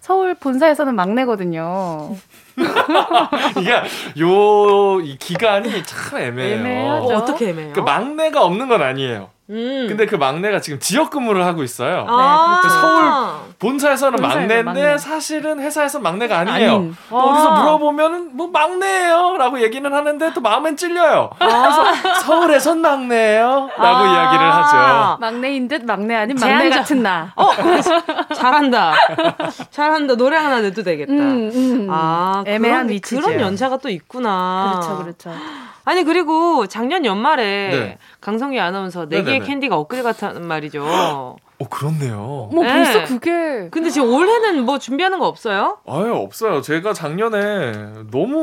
서울 본사에서는 막내거든요. 이게 요 이 기간이 참 애매해요. 애매하죠. 어, 떻게 애매해요? 그 막내가 없는 건 아니에요. 음. 근데 그 막내가 지금 지역 근무를 하고 있어요. 아~ 네, 서울 본사에서는 막내인데 막내. 사실은 회사에서 막내가 아니에요. 아닌. 어디서 물어보면 뭐 막내예요라고 얘기는 하는데 또 마음엔 찔려요. 아~ 그래서 서울에선 막내예요라고 아~ 이야기를 하죠. 막내인 듯 막내 아닌 막내 같은 나. 어, 잘한다. 잘한다. 노래 하나 내도 되겠다. 음, 음. 아, 애매한 위치 그런 연차가 또 있구나. 그렇죠, 그렇죠. 아니 그리고 작년 연말에 네. 강성희 아나운서 네 개의 캔디가 엊그제 같다는 말이죠. 어 그렇네요. 뭐 네. 벌써 그게. 근데 지금 올해는 뭐 준비하는 거 없어요? 아유 없어요. 제가 작년에 너무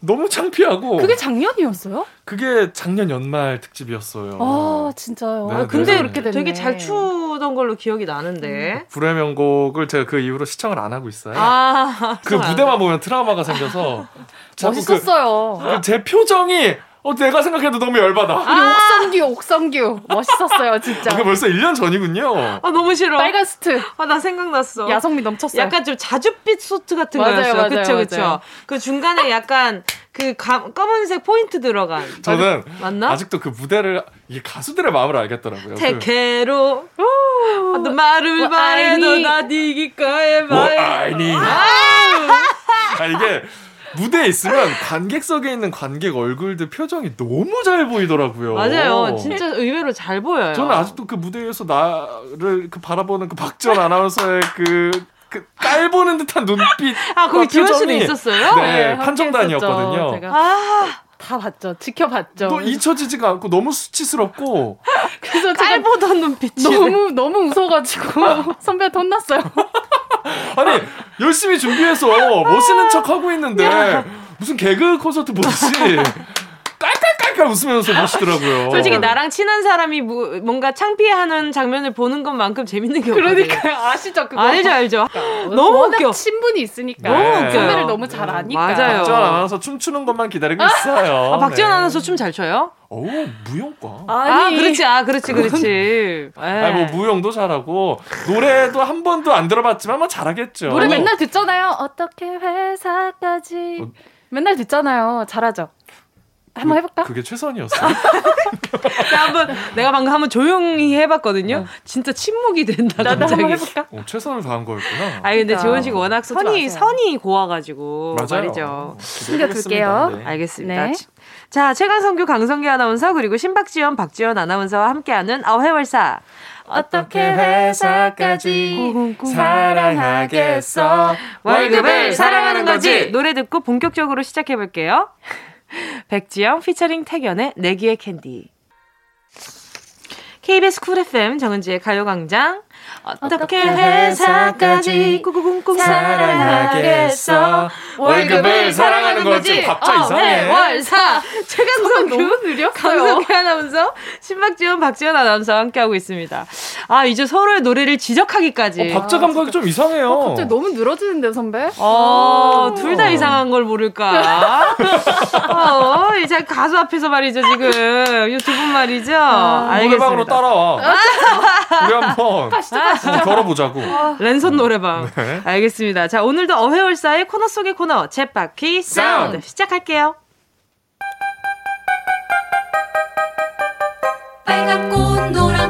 너무 창피하고. 그게 작년이었어요? 그게 작년 연말 특집이었어요. 아 진짜요. 네, 아, 근데 그렇게 되게 잘 추던 걸로 기억이 나는데. 음. 불의 명곡을 제가 그 이후로 시청을 안 하고 있어요. 아, 그 무대만 보면 트라우마가 생겨서. 멋있었어요. 그, 제 표정이 어, 내가 생각해도 너무 열받아. 우리 아~ 옥성규, 옥성규. 멋있었어요, 진짜. 그게 벌써 1년 전이군요. 아, 너무 싫어. 빨간 수트. 아, 나 생각났어. 야성미 넘쳤어요. 약간 좀 자줏빛 수트 같은 맞아요, 거였어요. 맞아요, 그쵸, 맞아요. 그쵸. 그 중간에 약간 그 가, 검은색 포인트 들어간. 저는 맞나? 아직도 그 무대를 이게 가수들의 마음을 알겠더라고요. 태케로 그, 너 말을 말해도 나 니기 거에 말. 아니. 아 이게 무대에 있으면 관객석에 있는 관객 얼굴들 표정이 너무 잘 보이더라고요. 맞아요. 진짜 의외로 잘 보여요. 저는 아직도 그 무대에서 나를 그 바라보는 그 박지원 아나운서의 그, 그 깔보는 듯한 눈빛. 아, 거기 지원 씨도 있었어요? 네, 네 판정단이었거든요. 아. 다 봤죠. 지켜봤죠. 또 잊혀지지가 않고 너무 수치스럽고. 그래서 깔보던 눈빛이 너무 너무 웃어가지고 선배한테 혼났어요. 아니 열심히 준비해서 멋있는 척 하고 있는데 무슨 개그 콘서트 보듯이 깔깔 깔깔 웃으면서 보시더라고요. 솔직히 나랑 친한 사람이 뭐, 뭔가 창피해하는 장면을 보는 것만큼 재밌는 게 없거든요. 그러니까요. 아시죠? 그거. 알죠, 알죠. 그러니까. 너무 웃겨. 친분이 있으니까. 너무 웃겨. 선배를 너무 잘 아니까. 맞아요. 박지원 아나운서 춤추는 것만 기다리고 있어요. 아, 박지원 네. 아나운서 춤 잘 춰요? 오, 무용과. 아니. 아, 그렇지. 아, 그렇지, 그렇지. 아니, 뭐, 무용도 잘하고, 노래도 한 번도 안 들어봤지만, 뭐, 잘하겠죠. 노래 맨날 듣잖아요. 어떻게 회사까지. 어. 맨날 듣잖아요. 잘하죠. 한번 해볼까? 그게 최선이었어. 한번 내가 방금 한번 조용히 해봤거든요. 어. 진짜 침묵이 된다. 나도 갑자기. 한번 해볼까? 어, 최선을 다한 거였구나. 아니 근데 지원 씨가 워낙 선이 선이 고와가지고 맞아요. 말이죠. 숨겨둘게요. 네. 알겠습니다. 네. 자 최강성규 강성규 아나운서 그리고 신박지원 박지원 아나운서와 함께하는 어회월사. 어떻게 회사까지 사랑하겠어 월급을 사랑하는 거지 노래 듣고 본격적으로 시작해 볼게요. 백지영 피처링 태견의 내기의 캔디. KBS Cool FM 정은지의 가요광장 어떻게 회사까지 사랑하겠어? 월급을 사랑하는 거지. 박자 어, 이상해. 월사. 최강성 너무 느려 강석희 아나운서? 신박지원 박지원 아나운서와 함께하고 있습니다. 아 이제 서로의 노래를 지적하기까지. 어, 박자 감각이 아, 좀 이상해요. 어, 갑자기 너무 늘어지는데요 선배? 어, 둘 다 이상한 걸 모를까? 어, 이제 가수 앞에서 말이죠 지금. 이 두 분 말이죠. 아, 알겠습니다. 노래방으로 따라와. 우리 한번 어, 걸어보자고. 아. 랜선 노래방. 네. 알겠습니다. 자, 오늘도 어회월사의 코너 속의 코너, 챗바퀴 사운드 시작할게요. 빨간 꽃, 노란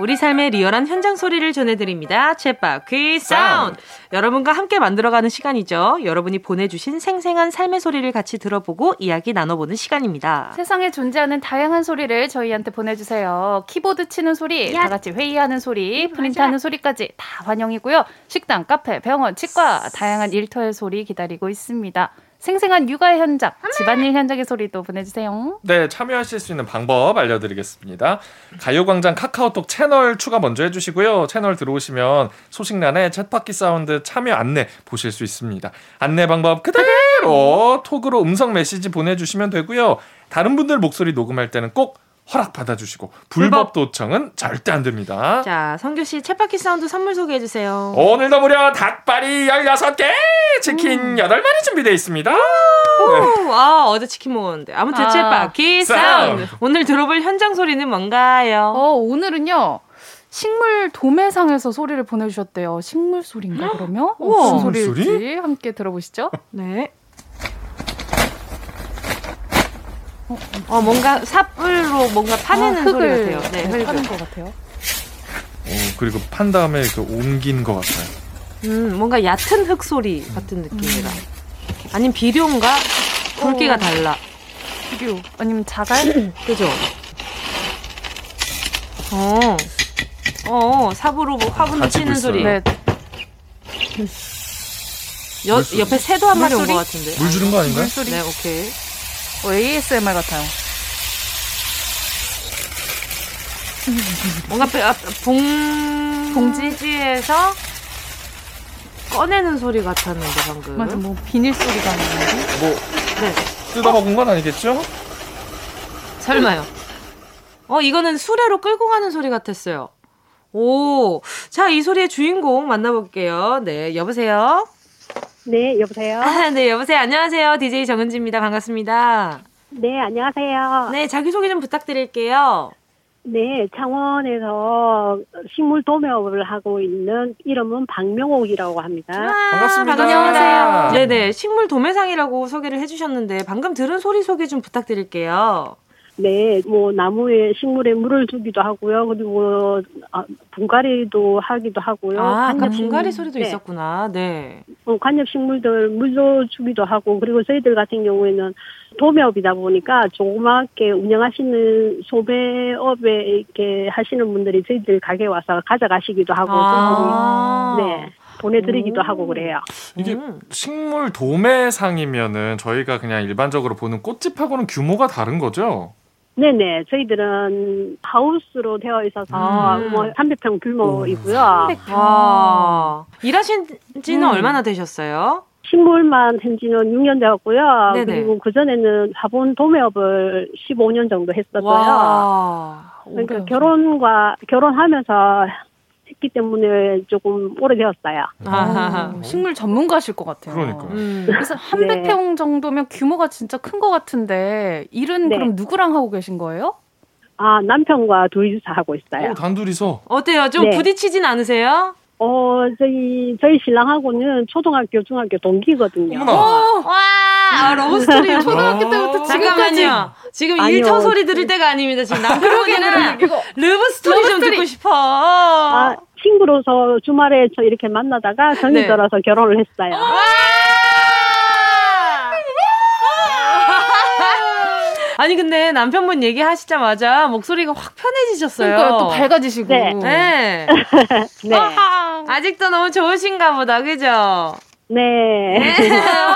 우리 삶의 리얼한 현장 소리를 전해드립니다. 챗바 퀴 사운드. 여러분과 함께 만들어가는 시간이죠. 여러분이 보내주신 생생한 삶의 소리를 같이 들어보고 이야기 나눠보는 시간입니다. 세상에 존재하는 다양한 소리를 저희한테 보내주세요. 키보드 치는 소리, 야. 다 같이 회의하는 소리, 프린트하는 소리까지 다 환영이고요. 식당, 카페, 병원, 치과 다양한 일터의 소리 기다리고 있습니다. 생생한 육아의 현장, 집안일 현장의 소리도 보내주세요. 네, 참여하실 수 있는 방법 알려드리겠습니다. 가요광장 카카오톡 채널 추가 먼저 해주시고요. 채널 들어오시면 소식란에 챗바퀴 사운드 참여 안내 보실 수 있습니다. 안내 방법 그대로 톡으로 음성 메시지 보내주시면 되고요. 다른 분들 목소리 녹음할 때는 꼭 허락 받아주시고 불법 도청은 절대 안 됩니다. 자, 성규 씨 챗바퀴 사운드 선물 소개해 주세요. 오늘도 무려 닭발이 16개, 치킨 음. 8마리 준비되어 있습니다. 네. 아, 어제 치킨 먹었는데. 아무튼 아, 챗바퀴 사운드. 오늘 들어볼 현장 소리는 뭔가요? 어, 오늘은요. 식물 도매상에서 소리를 보내주셨대요. 식물 소리인가 그러면? 무슨 소리일지 소리? 함께 들어보시죠. 네. 어, 어, 뭔가 삽으로 뭔가 파내는 어, 소리 같아요. 네, 네 파는 것 같아요. 어, 그리고 판 다음에 그 옮긴 것 같아요. 음, 뭔가 얕은 흙 소리 같은 느낌이라. 음. 아니면 비료인가? 굵기가 어. 달라. 비료. 아니면 자갈? 그죠? 어. 어, 삽으로 뭐 화분을 치는 소리. 네. 여, 옆에 새도 한 마리 온것 같은데. 물 주는 거 아닌가요? 물소리. 네, 오케이. 어, ASMR 같아요. 뭔가 아, 봉 봉지지에서 꺼내는 소리 같았는데 방금. 맞아, 뭐 비닐 소리가 나는데. 뭐 네. 뜯어먹은 건 아니겠죠? 설마요. 어 이거는 수레로 끌고 가는 소리 같았어요. 오, 자 이 소리의 주인공 만나볼게요. 네, 여보세요. 네, 여보세요? 아, 네, 여보세요. 안녕하세요. DJ 정은지입니다. 반갑습니다. 네, 안녕하세요. 네, 자기소개 좀 부탁드릴게요. 네, 창원에서 식물 도매업을 하고 있는 이름은 박명옥이라고 합니다. 와, 반갑습니다. 안녕하세요. 네네, 식물 도매상이라고 소개를 해주셨는데 방금 들은 소리 소개 좀 부탁드릴게요. 네, 뭐 나무에 식물에 물을 주기도 하고요. 그리고 아, 분갈이도 하기도 하고요. 아, 아까 분갈이 소리도 네. 있었구나. 네. 어, 관엽 식물들 물도 주기도 하고 그리고 저희들 같은 경우에는 도매업이다 보니까 조그맣게 운영하시는 소배업에 이렇게 하시는 분들이 저희들 가게 와서 가져가시기도 하고 아~ 네. 보내드리기도 오. 하고 그래요. 이게 음. 식물 도매상이면은 저희가 그냥 일반적으로 보는 꽃집하고는 규모가 다른 거죠? 네네. 저희들은 하우스로 되어 있어서 아. 뭐 300평 규모이고요. 300평. 아. 일하신 지는 음. 얼마나 되셨어요? 식물만 한 지는 6년 되었고요. 네네. 그리고 그 전에는 화분 도매업을 15년 정도 했었어요. 와. 그러니까 결혼과 결혼하면서 했기 때문에 조금 오래되었어요. 아, 식물 전문가실 것 같아요. 그러니까요. 음. 그래서 한 100평 네. 정도면 규모가 진짜 큰 것 같은데 일은 네. 그럼 누구랑 하고 계신 거예요? 아 남편과 둘이서 하고 있어요. 어, 단둘이서? 어때요? 좀 네. 부딪히진 않으세요? 어, 저희, 저희 신랑하고는 초등학교, 중학교 동기거든요. 어머나. 와, 아, 러브스토리 초등학교 때부터 지금까지요. 지금 일터 소리 들을 때가 아닙니다. 지금 남편분이랑 러브스토리 좀 듣고 싶어. 아, 친구로서 주말에 저 이렇게 만나다가 정이 네. 들어서 결혼을 했어요. 아니 근데 남편분 얘기하시자마자 목소리가 확 편해지셨어요. 그러니까 또 밝아지시고. 네. 네. 네. 아직도 너무 좋으신가 보다, 그죠? 네.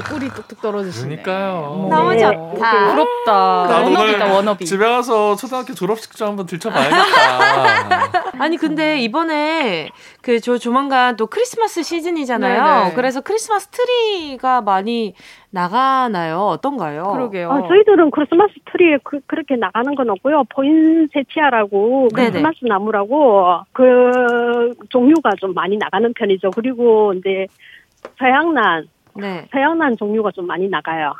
꿀이 뚝뚝 떨어지시네. 그러니까요. 너무 네. 좋다. 부럽다. 원업이다, 원업이. 집에 가서 초등학교 졸업식 좀 한번 들춰봐야겠다. 아니, 근데 이번에 그 저 조만간 또 크리스마스 시즌이잖아요. 네네. 그래서 크리스마스 트리가 많이 나가나요? 어떤가요? 그러게요. 아, 저희들은 크리스마스 트리에 그, 렇게 나가는 건 없고요. 포인세치아라고 크리스마스 나무라고 그 종류가 좀 많이 나가는 편이죠. 그리고 이제 서양난 네. 서양난 종류가 좀 많이 나가요.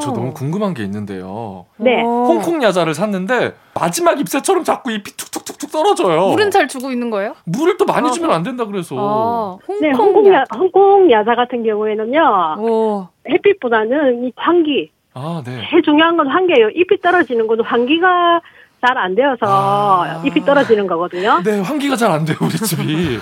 저 너무 궁금한 게 있는데요. 네. 홍콩 야자를 샀는데 마지막 잎새처럼 자꾸 잎이 툭툭툭툭 떨어져요. 물은 잘 주고 있는 거예요? 물을 또 많이 어. 주면 안 된다 그래서. 아, 홍콩 네, 홍콩, 야, 홍콩 야자 같은 경우에는요. 오. 햇빛보다는 이 환기. 아, 네. 제일 중요한 건 환기예요. 잎이 떨어지는 것도 환기가 잘 안 되어서 아. 잎이 떨어지는 거거든요. 네, 환기가 잘 안 돼요, 우리 집이.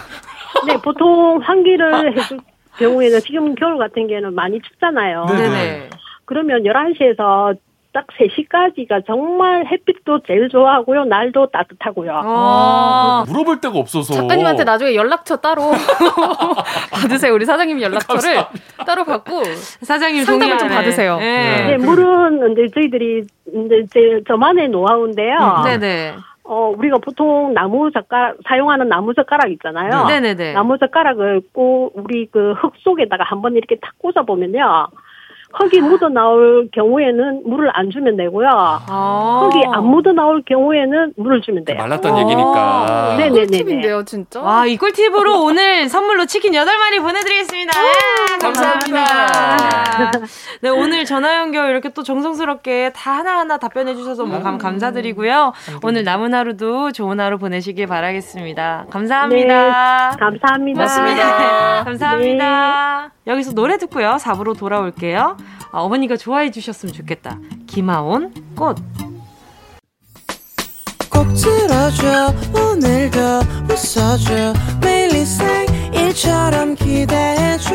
네, 보통 환기를 해줄 경우에는 지금 겨울 같은 경우에는 많이 춥잖아요. 네네. 그러면 11시에서 딱 3시까지가 정말 햇빛도 제일 좋아하고요. 날도 따뜻하고요. 아~ 물어볼 데가 없어서. 작가님한테 나중에 연락처 따로 받으세요. 우리 사장님 연락처를 따로 받고 사장님 상담을 좀 받으세요. 네. 네. 물은 이제 저희들이 이제 제, 저만의 노하우인데요. 음, 네네. 어, 우리가 보통 나무 젓가락, 사용하는 나무 젓가락 있잖아요. 네네네. 나무 젓가락을 꼭 우리 그 흙 속에다가 한번 이렇게 탁 꽂아보면요. 흙이 묻어 나올 경우에는 물을 안 주면 되고요. 아~ 흙이 안 묻어 나올 경우에는 물을 주면 돼요. 말랐던 얘기니까. 네네네. 꿀팁인데요, 진짜. 와, 이 꿀팁으로 오늘 선물로 치킨 8마리 보내드리겠습니다. 네, 오늘 전화 연결 이렇게 또 정성스럽게 다 하나하나 답변해 주셔서 뭐 감, 감사드리고요. 오늘 남은 하루도 좋은 하루 보내시길 바라겠습니다. 감사합니다. 네, 감사합니다. 고맙습니다. 감사합니다. 네. 여기서 노래 듣고요. 4부로 돌아올게요. 아, 어머니가 좋아해 주셨으면 좋겠다. 김하온 꽃. 꼭 들어줘 오늘도 웃어줘 매일 일처럼 기대해줘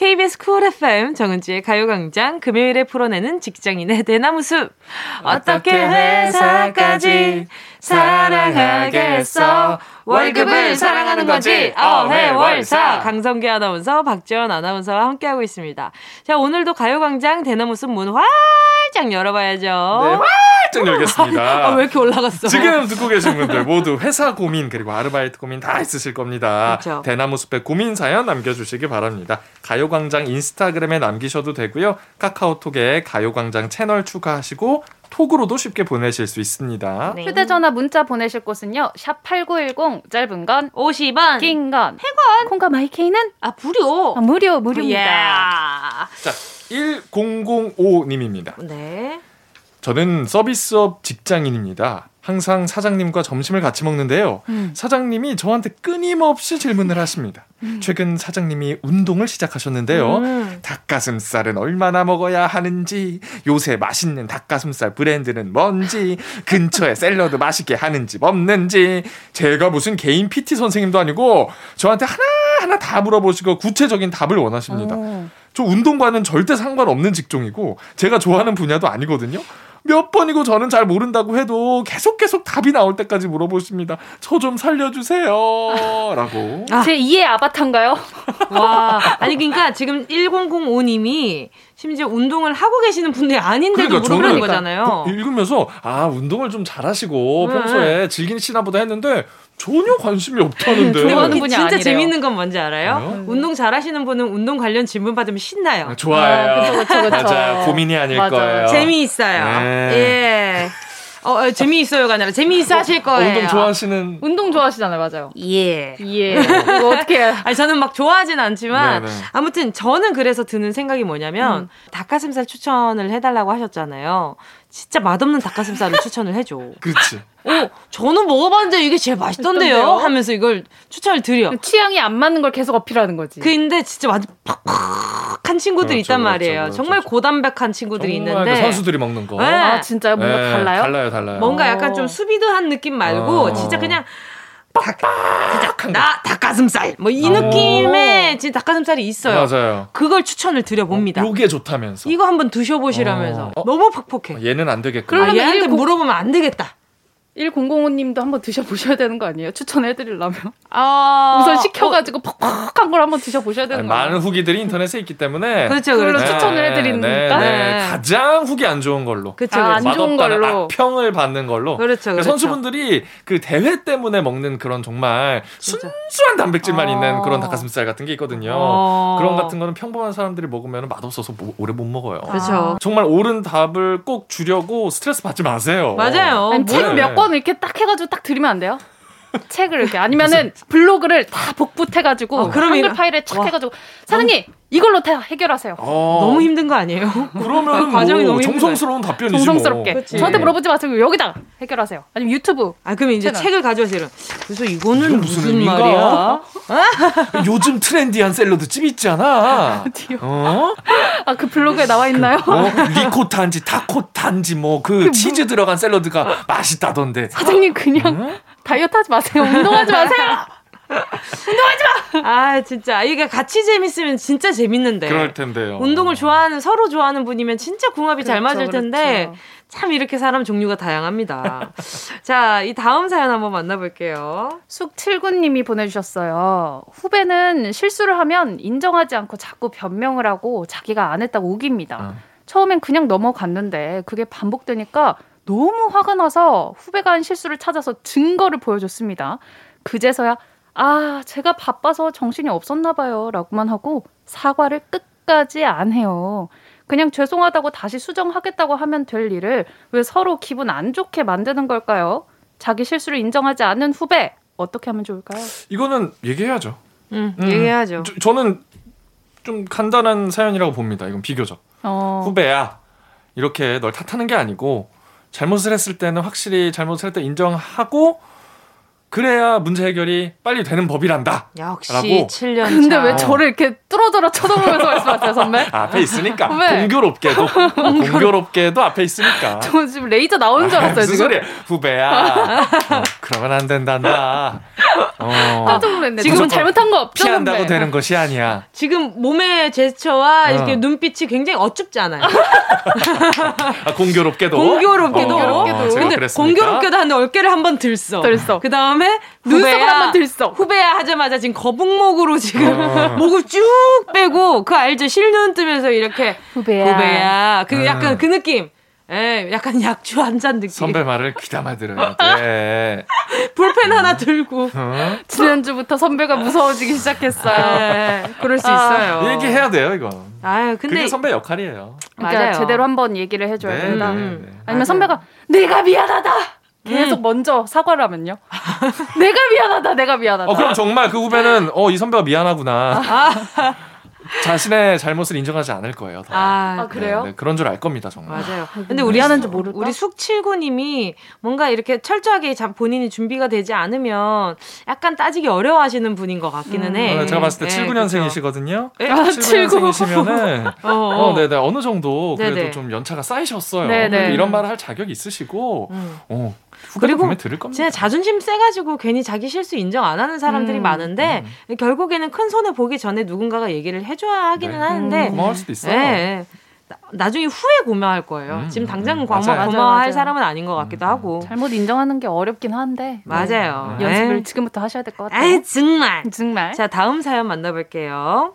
KBS 쿨 FM 정은지의 가요광장 금요일에 풀어내는 직장인의 대나무 숲. 어떻게 회사까지 사랑하겠어? 월급을 사랑하는 거지? 어회월사. 강성기 아나운서 박지원 아나운서와 함께하고 있습니다. 자 오늘도 가요광장 대나무 숲 문 활 짝 열어봐야죠 네, 활짝 열겠습니다 아, 왜 이렇게 올라갔어 지금 듣고 계신 분들 모두 회사 고민 그리고 아르바이트 고민 다 있으실 겁니다 그렇죠. 대나무숲의 고민 사연 남겨주시기 바랍니다 가요광장 인스타그램에 남기셔도 되고요 카카오톡에 가요광장 채널 추가하시고 톡으로도 쉽게 보내실 수 있습니다. 네. 휴대전화 문자 보내실 곳은요. 샵 8910 짧은 건 50원 긴 건 100원 콩과 마이케이는 아 무료 아, 무료 무료입니다. Yeah. 자 1005님입니다. 네. 저는 서비스업 직장인입니다. 항상 사장님과 점심을 같이 먹는데요. 음. 사장님이 저한테 끊임없이 질문을 하십니다. 음. 최근 사장님이 운동을 시작하셨는데요. 음. 닭가슴살은 얼마나 먹어야 하는지, 요새 맛있는 닭가슴살 브랜드는 뭔지, 근처에 샐러드 맛있게 하는 집 없는지, 제가 무슨 개인 PT 선생님도 아니고 저한테 하나하나 다 물어보시고 구체적인 답을 원하십니다. 오. 저 운동과는 절대 상관없는 직종이고 제가 좋아하는 분야도 아니거든요. 몇 번이고 저는 잘 모른다고 해도 계속 계속 답이 나올 때까지 물어보십니다. 저 좀 살려주세요. 라고. 아. 제 2의 아바타인가요? 와. 아니, 그러니까 지금 1005님이 심지어 운동을 하고 계시는 분들이 아닌데도 그러니까 물어보는 거잖아요. 읽으면서, 아, 운동을 좀 잘하시고 네. 평소에 즐기시나 보다 했는데, 전혀 관심이 없다는데. 좋아하는 분이 진짜 아니래요. 재밌는 건 뭔지 알아요? 네. 운동 잘하시는 분은 운동 관련 질문 받으면 신나요. 아, 좋아요. 아, 그쵸, 그쵸, 그쵸. 맞아요. 고민이 아닐 맞아. 거예요. 재미있어요. 네. 예. 어, 어, 재미있어요가 아니라 재미있어 하실 거예요. 운동 좋아하시는. 운동 좋아하시잖아요, 맞아요. 예. 예. 이거 어떻게. 아니, 저는 막 좋아하진 않지만, 네네. 네. 아무튼 저는 그래서 드는 생각이 뭐냐면, 음. 닭가슴살 추천을 해달라고 하셨잖아요. 진짜 맛없는 닭가슴살을 추천을 해줘. 그렇지. 어, 저는 먹어봤는데 이게 제일 맛있던데요? 하면서 이걸 추천을 드려. 취향이 안 맞는 걸 계속 어필하는 거지. 근데 진짜 완전 팍팍한 친구들이 그렇죠, 있단 그렇죠, 말이에요. 그렇죠, 정말 그렇죠. 고담백한 친구들이 있는데. 그 선수들이 먹는 거. 네. 아, 진짜요? 뭔가 네, 달라요? 달라요, 달라요. 뭔가 약간 좀 수비드한 느낌 말고, 어. 진짜 그냥 빡빡한 나 닭가슴살 뭐이 어. 느낌의 진짜 닭가슴살이 있어요. 맞아요. 그걸 추천을 드려봅니다. 어, 요게 좋다면서. 이거 한번 드셔보시라면서. 어. 너무 퍽퍽해. 얘는 안 되겠구나. 그러면 아, 얘한테 물어보면 안 되겠다. 1005님도 한번 드셔보셔야 되는 거 아니에요? 추천해드리려면. 아. 우선 시켜가지고 어. 퍽퍽한 걸 한번 드셔보셔야 되는 거 많은 후기들이 인터넷에 있기 때문에. 그렇죠, 그렇죠. 네, 추천을 해드리는 네, 거니까. 네, 네. 가장 후기 안 좋은 걸로. 그렇죠, 아, 안 좋은 걸로. 악평을 받는 걸로. 그렇죠, 그러니까 그렇죠. 선수분들이 그 대회 때문에 먹는 그런 정말 진짜. 순수한 단백질만 어. 있는 그런 닭가슴살 같은 게 있거든요. 어. 그런 같은 거는 평범한 사람들이 먹으면 맛없어서 뭐, 오래 못 먹어요. 그렇죠. 정말 옳은 답을 꼭 주려고 스트레스 받지 마세요. 맞아요. 책몇 권 이렇게 딱 해가지고 딱 드리면 안 돼요? 책을 이렇게 아니면은 블로그를 다 복붙해가지고 어, 한글 파일에 착 해가지고 사장님 이걸로 다 해결하세요. 어. 너무 힘든 거 아니에요? 그러면 과정이 뭐 너무 정성스러운 답변이지 뭐. 정성스럽게 뭐. 저한테 물어보지 마세요. 여기다 해결하세요. 아니면 유튜브. 아 그러면 이제 채널. 책을 가져와서 그래서 이거는 무슨, 무슨 말이야? 요즘 트렌디한 샐러드 집 있잖아. 어? 아그 블로그에 나와 있나요? 어? 리코타인지 타코타인지 뭐 그 치즈 들어간 샐러드가 맛있다던데. 사장님 그냥 어? 다이어트 하지 마세요. 운동하지 마세요. 운동하지 마! 아, 진짜. 이게 같이 재밌으면 진짜 재밌는데. 그럴 텐데요. 운동을 좋아하는, 서로 좋아하는 분이면 진짜 궁합이 그렇죠, 잘 맞을 텐데. 그렇죠. 참 이렇게 사람 종류가 다양합니다. 자, 이 다음 사연 한번 만나볼게요. 숙칠구님이 보내주셨어요. 후배는 실수를 하면 인정하지 않고 자꾸 변명을 하고 자기가 안 했다고 우깁니다. 어. 처음엔 그냥 넘어갔는데 그게 반복되니까 너무 화가 나서 후배가 한 실수를 찾아서 증거를 보여줬습니다. 그제서야 아, 제가 바빠서 정신이 없었나 봐요. 라고만 하고 사과를 끝까지 안 해요. 그냥 죄송하다고 다시 수정하겠다고 하면 될 일을 왜 서로 기분 안 좋게 만드는 걸까요? 자기 실수를 인정하지 않는 후배, 어떻게 하면 좋을까요? 이거는 얘기해야죠. 음, 음. 얘기해야죠. 저, 는좀 간단한 사연이라고 봅니다. 이건 비교적. 어. 후배야, 이렇게 널 탓하는 게 아니고, 잘못을 했을 때는 확실히 잘못을 했다 인정하고, 그래야 문제 해결이 빨리 되는 법이란다. 역시 라고. 7년 차. 근데 왜 저를 이렇게 뚫어져라 쳐다보면서 말씀하세요, 선배? 앞에 있으니까. 공교롭게도. 공교롭게도 앞에 있으니까. 저 지금 레이저 나오는 줄 알았어요, 지금. 소리 후배야. 어, 그러면 안 된단다. 어. 깜짝 놀랐네. 지금은 잘못한 거 없죠, 피한다고. 되는 것이 아니야. 지금 몸의 제스처와 어. 이렇게 눈빛이 굉장히 어춥지 않아요. 아, 공교롭게도. 공교롭게도. 어, 근데 공교롭게도 하는데 어깨를 한번 들써. 들써. 그 다음에 눈썹을 한번 들써. 후배야 하자마자 지금 거북목으로 지금 어. 목을 쭉 빼고 그 알죠? 실눈 뜨면서 이렇게 후배야. 후배야. 그 약간 음. 그 느낌. 에 예, 약간 약주 한 잔 느낌. 선배 말을 귀담아 들어야 돼. 볼펜 어. 하나 들고. 어? 지난주부터 선배가 무서워지기 시작했어요. 네, 그럴 수 아, 있어요. 얘기해야 돼요, 이거. 아유, 근데. 그게 선배 역할이에요. 그러니까 맞아요. 제대로 한번 얘기를 해줘야 네, 된다. 네, 네. 아니면 맞아요. 선배가 내가 미안하다! 계속 음. 먼저 사과를 하면요. 내가 미안하다, 내가 미안하다. 어, 그럼 정말 그 후배는, 어, 이 선배가 미안하구나. 자신의 잘못을 인정하지 않을 거예요. 아, 아, 그래요? 네, 네, 그런 줄 알 겁니다, 정말. 맞아요. 근데 우리 하는 줄 모르. 우리 숙칠구님이 뭔가 이렇게 철저하게 본인이 준비가 되지 않으면 약간 따지기 어려워하시는 분인 것 같기는 음. 해. 어, 제가 봤을 때 네, 79년생이시거든요. 네? 79년생이시면은 어, 어. 어, 네네 어느 정도 그래도 네네. 좀 연차가 쌓이셨어요. 네네. 이런 말을 할 자격이 있으시고, 음. 어, 그리고 진짜 자존심 세가지고 괜히 자기 실수 인정 안 하는 사람들이 음. 많은데 음. 결국에는 큰 손해 보기 전에 누군가가 얘기를 해줘야 하기는 네. 하는데 음. 고마울 수도 있어요. 네. 나중에 후에 고마워할 거예요. 음, 지금 당장 음, 고마, 고마 워할 맞아요. 사람은 아닌 것 같기도 음, 하고. 잘못 인정하는 게 어렵긴 한데. 맞아요. 네. 연습을 에이. 지금부터 하셔야 될 것 같아요. 에이, 정말. 정말. 자, 다음 사연 만나볼게요.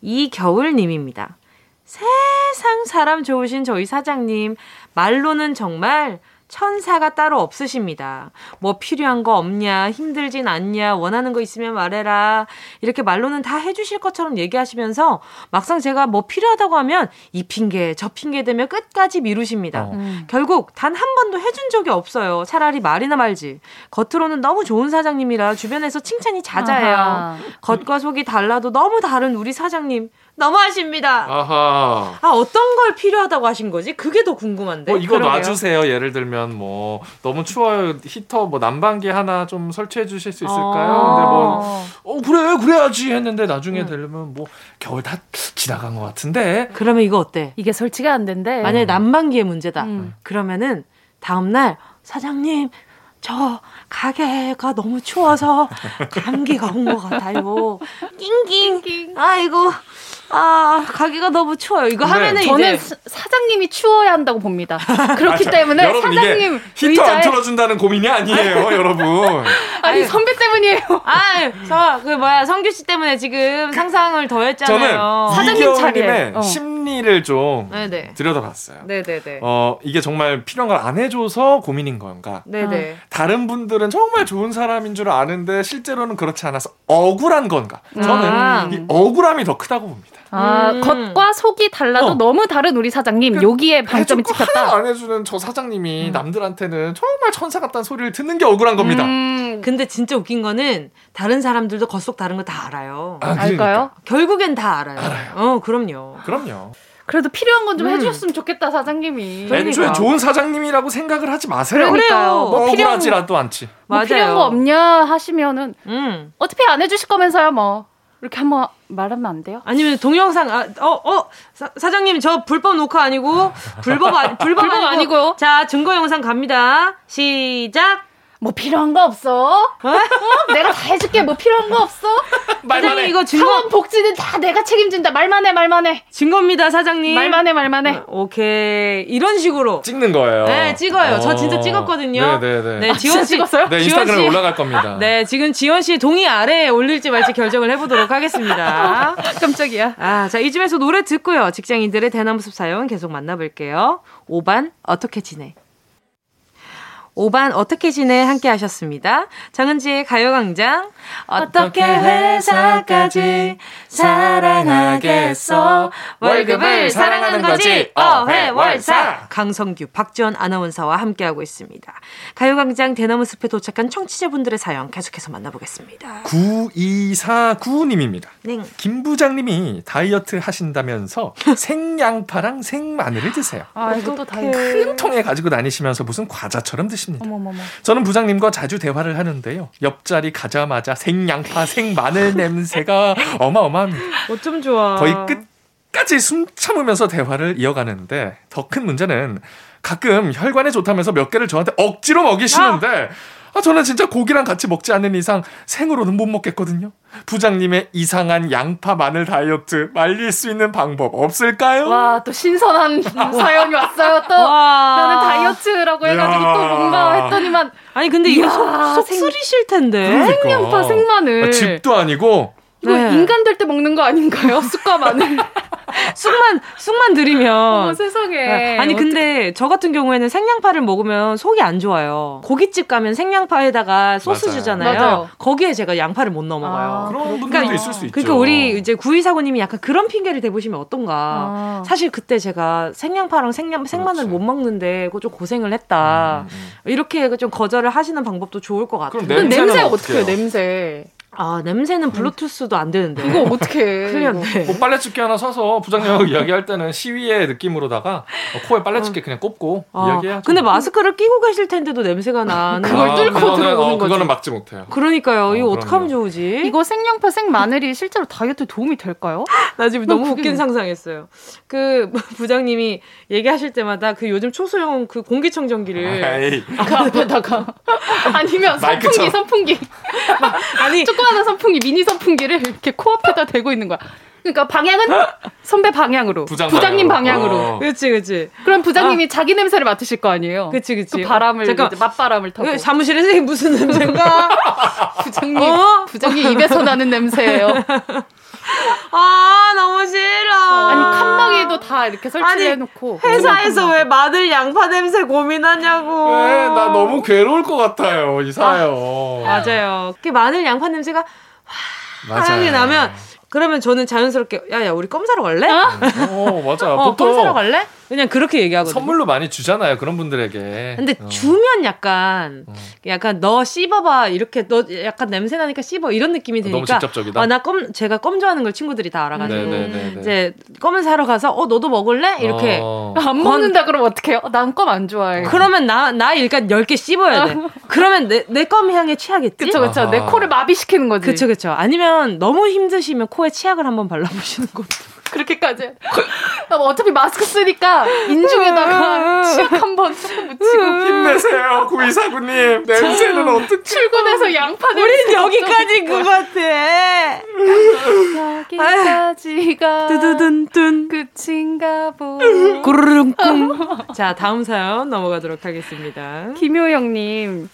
이겨울님입니다. 세상 사람 좋으신 저희 사장님. 말로는 정말 천사가 따로 없으십니다. 뭐 필요한 거 없냐, 힘들진 않냐, 원하는 거 있으면 말해라. 이렇게 말로는 다 해주실 것처럼 얘기하시면서 막상 제가 뭐 필요하다고 하면 이 핑계, 저 핑계 되며 끝까지 미루십니다. 어. 음. 결국 단 한 번도 해준 적이 없어요. 차라리 말이나 말지. 겉으로는 너무 좋은 사장님이라 주변에서 칭찬이 잦아요. 아하. 겉과 속이 달라도 너무 다른 우리 사장님. 너무하십니다. 아하. 아 어떤 걸 필요하다고 하신 거지? 그게 더 궁금한데. 뭐 이거 그러게요. 놔주세요. 예를 들면 뭐 너무 추워요. 히터 뭐 난방기 하나 좀 설치해 주실 수 있을까요? 아. 근데 뭐어 그래 그래야지 했는데 나중에 응. 되려면 뭐 겨울 다 지나간 것 같은데. 그러면 이거 어때? 이게 설치가 안 된대. 만약에 난방기의 문제다. 음. 그러면은 다음 날 사장님 저 가게가 너무 추워서 감기가 온 것 같아요. 낑낑. 아이고 아 가게가 너무 추워요. 이거 네. 하면은 저는 이제 사장님이 추워야 한다고 봅니다. 그렇기 아, 때문에 여러분, 사장님 히터 의자에... 안 틀어준다는 고민이 아니에요, 여러분. 아니. 선배 때문이에요. 아, 그 뭐야 성규 씨 때문에 지금 상상을 더했잖아요. 저는 사장님 차례 어. 심리를 좀 네네. 들여다봤어요. 네네네. 어 이게 정말 필요한 걸 안 해줘서 고민인 건가? 네네. 다른 분들은 정말 좋은 사람인 줄 아는데 실제로는 그렇지 않아서 억울한 건가? 저는 아. 이 억울함이 더 크다고 봅니다. 아, 음. 겉과 속이 달라도 어. 너무 다른 우리 사장님 그, 여기에 방점이 찍혔다. 안 해주는 저 사장님이 음. 남들한테는 정말 천사 같다는 소리를 듣는 게 억울한 겁니다. 음. 근데 진짜 웃긴 거는 다른 사람들도 겉속 다른 거 다 알아요. 아, 그러니까. 알까요? 결국엔 다 알아요. 알아요. 어, 그럼요. 그럼요. 그래도 필요한 건좀 음. 해주셨으면 좋겠다 사장님이. 그러니까. 애초에 좋은 사장님이라고 생각을 하지 마세요. 그래요. 뭐 억울하지라도 않지. 뭐 필요한 거 없냐 하시면은 음. 어차피 안 해주실 거면서요 뭐. 이렇게 한번 말하면 안 돼요? 아니면 동영상 아, 어, 어, 사, 사장님 저 불법 녹화 아니고 불법 아, 불법, 불법 아니고, 아니고요. 자 증거 영상 갑니다. 시작. 뭐 필요한 거 없어? 어? 어? 내가 다 해줄게. 뭐 필요한 거 없어? 말만 해. 이거 증거 사원 복지는 다 내가 책임진다. 말만 해, 말만 해. 증거입니다, 사장님. 말만 해, 말만 해. 어, 오케이. 이런 식으로 찍는 거예요. 네, 찍어요. 어. 저 진짜 찍었거든요. 네, 네, 네. 네, 아, 지원 씨 찍었어요? 네, 인스타그램에 올라갈 겁니다. 네, 지금 지원 씨 동의 아래에 올릴지 말지 결정을 해 보도록 하겠습니다. 깜짝이야. 아, 자 이쯤에서 노래 듣고요. 직장인들의 대나무 숲 사연 계속 만나 볼게요. 5반 어떻게 지내? 5반 어떻게 지내? 함께 하셨습니다. 정은지의 가요광장. 어떻게 회사까지 사랑하겠어? 월급을 사랑하는 거지 어회월사 강성규 박지원 아나운서와 함께하고 있습니다. 가요광장 대나무 숲에 도착한 청취자분들의 사연 계속해서 만나보겠습니다. 9249님입니다. 네. 김 부장님이 다이어트 하신다면서 생양파랑 생마늘을 드세요. 아, 이것도 다이어트. 큰 통에 가지고 다니시면서 무슨 과자처럼 드십니다. 어머머머. 저는 부장님과 자주 대화를 하는데요. 옆자리 가자마자 생양파, 생마늘 냄새가 어마어마합니다. 어쩜 좋아. 거의 끝 까지 숨 참으면서 대화를 이어가는데 더 큰 문제는 가끔 혈관에 좋다면서 몇 개를 저한테 억지로 먹이시는데 아! 아, 저는 진짜 고기랑 같이 먹지 않는 이상 생으로는 못 먹겠거든요. 부장님의 이상한 양파 마늘 다이어트 말릴 수 있는 방법 없을까요? 와, 또 신선한 사연이 왔어요. 또 와. 나는 다이어트라고 해가지고 야. 또 뭔가 했더니만 아니 근데 이거 속, 쓰리실 텐데 그러니까. 생양파 생마늘 아, 집도 아니고 네. 인간 될 때 먹는 거 아닌가요? 쑥과 마늘. 쑥만 쑥만 들이면 어머, 세상에. 네. 아니 근데 저 같은 경우에는 생양파를 먹으면 속이 안 좋아요. 고깃집 가면 생양파에다가 소스 맞아요. 주잖아요. 맞아요. 거기에 제가 양파를 못 넣어 먹어요. 아, 그런 분들도 그러니까, 있을 수 있죠. 그러니까 우리 이제 구이사고님이 약간 그런 핑계를 대보시면 어떤가. 아. 사실 그때 제가 생양파랑 생양 생마늘 그렇지. 못 먹는데 그거 좀 고생을 했다. 음, 음. 음. 이렇게 좀 거절을 하시는 방법도 좋을 것 같아요. 그럼 냄새 어떻게 해요? 냄새. 아 냄새는 블루투스도 안 되는데 이거 어떻게 틀렸네. 뭐 빨래집게 하나 사서 부장님하고 이야기할 때는 시위의 느낌으로다가 코에 빨래집게 그냥 꼽고 아, 이야기해야죠. 근데 마스크를 끼고 계실 텐데도 냄새가 나는 그걸 뚫고 아, 들어오는 어, 거지. 그거는 막지 못해요. 그러니까요. 어, 이거 어떡 하면 좋으지? 이거 생양파 생마늘이 실제로 다이어트에 도움이 될까요? 나 지금 너무 웃긴 상상했어요. 그 부장님이 얘기하실 때마다 그 요즘 초소형 그 공기청정기를 그 앞에다가 아니면 선풍기 선풍기 아니 조 그마한 선풍기 미니 선풍기를 이렇게 코앞에다 대고 있는 거야. 그러니까 방향은 선배 방향으로 부장 님 방향으로. 어. 그렇지, 그렇지. 그럼 부장님이 아. 자기 냄새를 맡으실 거 아니에요. 그렇지, 그렇지. 그 바람을 잠깐 맞바람을 타고. 사무실에서 무슨 냄새인가? 부장님, 어? 부장님 입에서 나는 냄새예요. 아 너무 싫어. 아니 칸막이도 다 이렇게 설치해놓고 회사에서 왜 마늘 양파 냄새 고민하냐고. 왜? 나 너무 괴로울 것 같아요 이 사요. 아, 맞아요. 그 마늘 양파 냄새가 향이 나면 그러면 저는 자연스럽게 야야 우리 껌 사러 갈래? 어, 어 맞아. 어, 보통 껌 사러 갈래? 그냥 그렇게 얘기하거든요. 선물로 많이 주잖아요 그런 분들에게. 근데 어. 주면 약간 어. 약간 너 씹어봐 이렇게 너 약간 냄새 나니까 씹어 이런 느낌이 드니까. 너무 직접적이다. 아나 껌 제가 껌 좋아하는 걸 친구들이 다 알아가지고 네네네네. 네. 이제 껌을 사러 가서 어 너도 먹을래 이렇게 어. 안 먹는다 그러면 어떡해요? 난 껌 안 좋아해. 그러면 나 나 일단 10개 씹어야 돼. 그러면 내 내 껌 향에 취하겠지? 그쵸 그쵸 내 코를 마비시키는 거지. 그쵸 그쵸. 아니면 너무 힘드시면 코에 치약을 한번 발라보시는 것도. 그렇게까지. 어차피 마스크 쓰니까 인중에다가 치약 한번 조금 묻히고. 힘내세요, 구이사구님. 냄새는 어떻게. 출근해서 양파 냄새. 우린 여기까지인 것 같아. 여기까지가. 두두둔둔. 끝인가 보. 구르릉꿍. 자, 다음 사연 넘어가도록 하겠습니다. 김효영님.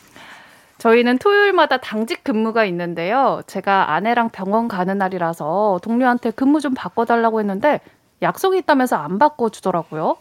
저희는 토요일마다 당직 근무가 있는데요. 제가 아내랑 병원 가는 날이라서 동료한테 근무 좀 바꿔달라고 했는데 약속이 있다면서 안 바꿔주더라고요.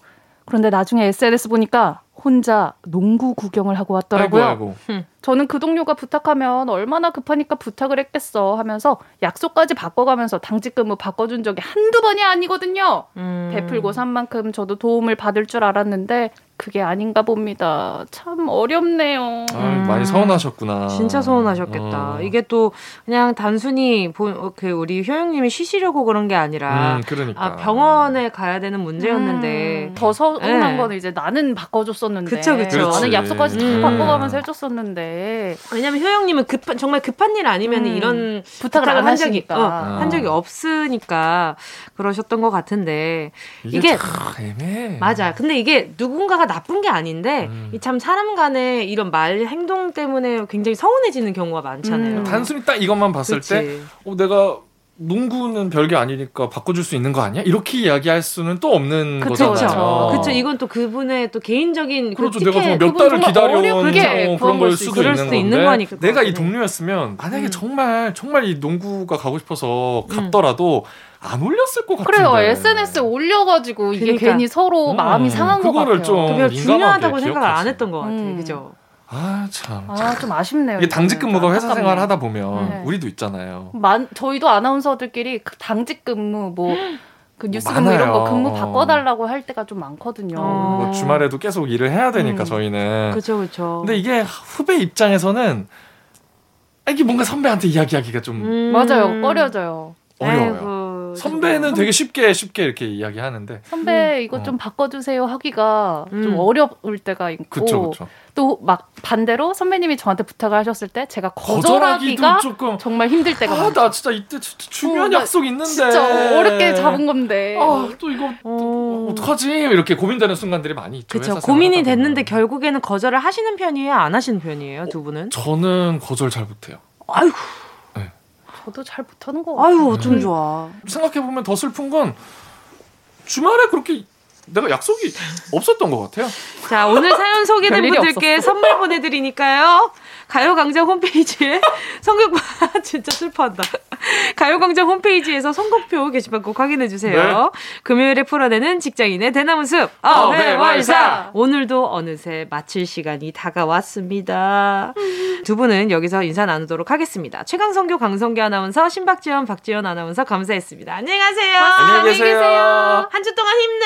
그런데 나중에 SNS 보니까 혼자 농구 구경을 하고 왔더라고요. 아이고, 아이고. 저는 그 동료가 부탁하면 얼마나 급하니까 부탁을 했겠어 하면서 약속까지 바꿔가면서 당직 근무 바꿔준 적이 한두 번이 아니거든요. 음. 베풀고 산 만큼 저도 도움을 받을 줄 알았는데 그게 아닌가 봅니다. 참 어렵네요. 아, 많이 서운하셨구나. 진짜 서운하셨겠다. 어. 이게 또 그냥 단순히 보, 그 우리 효영님이 쉬시려고 그런 게 아니라 음, 그러니까. 아, 병원에 가야 되는 문제였는데 음, 더 서운한 네. 거는 이제 나는 바꿔줬었 는데 그쵸, 그쵸. 나는 약속까지 다 음. 바꿔가면서 해줬었는데 왜냐면 효영님은 급한 정말 급한 일 아니면 음. 이런 부탁을, 부탁을 한 적이 어, 아. 한 적이 없으니까 그러셨던 것 같은데 이게, 이게 애매해. 맞아. 근데 이게 누군가가 나쁜 게 아닌데 음. 이참 사람 간의 이런 말 행동 때문에 굉장히 서운해지는 경우가 많잖아요. 음. 단순히 딱 이것만 봤을 그치. 때 어, 내가 농구는 별게 아니니까 바꿔줄 수 있는 거 아니야? 이렇게 이야기할 수는 또 없는 그쵸, 거잖아요. 그렇죠. 이건 또 그분의 또 개인적인 그렇죠. 그 내가 몇 달을 기다려온 그런 걸 수도, 있는, 수도 있는 거니까. 내가 이 동료였으면 만약에 음. 정말 정말 이 농구가 가고 싶어서 갔더라도 음. 안 올렸을 것 같은데. 그래요. SNS 에 올려가지고 이게 그러니까. 괜히 서로 음, 마음이 상한 것 같아요. 좀 중요하다고 생각을 안 했던 것 같아요. 음. 그죠? 아 참. 아 좀 아쉽네요. 이게 당직 근무가 회사 생활 하다 보면 네. 우리도 있잖아요. 만 저희도 아나운서들끼리 그 당직 근무 뭐. 그 뉴스 근무 이런 거 근무 바꿔달라고 할 때가 좀 많거든요. 어. 뭐 주말에도 계속 일을 해야 되니까 음. 저희는. 그렇죠, 그렇죠. 근데 이게 후배 입장에서는 이게 뭔가 선배한테 이야기하기가 좀 음. 맞아요, 꺼려져요. 어려워요. 에이구. 선배는 되게 쉽게 쉽게 이렇게 이야기하는데. 선배 음. 이거 어. 좀 바꿔주세요 하기가 음. 좀 어려울 때가 있고. 또 막 반대로 선배님이 저한테 부탁을 하셨을 때 제가 거절하기가 조금 정말 힘들 때가 아, 나 진짜 이때 진짜 중요한 어, 약속 있는데. 진짜 어렵게 잡은 건데. 아, 또 이거 어. 어떡하지? 이렇게 고민되는 순간들이 많이 있죠 그렇죠 고민이 됐는데 결국에는 거절을 하시는 편이에요 안 하시는 편이에요 두 분은? 저는 거절 잘 못해요. 아이고 저도 잘 못하는 거 같아요. 아유, 어쩜 좋아. 생각해 보면 더 슬픈 건 주말에 그렇게 내가 약속이 없었던 것 같아요. 자, 오늘 사연 소개된 분들께 선물 보내드리니까요. 가요광장 홈페이지에 선곡 진짜 슬퍼한다. 가요광장 홈페이지에서 선곡표 게시판 꼭 확인해 주세요. 네. 금요일에 풀어내는 직장인의 대나무 숲 어회월사 오늘도 어느새 마칠 시간이 다가왔습니다. 두 분은 여기서 인사 나누도록 하겠습니다. 최강성교 강성교 아나운서 신박지원 박지원 아나운서 감사했습니다. 안녕히 가세요. 안녕히 계세요. 한 주 동안 힘내.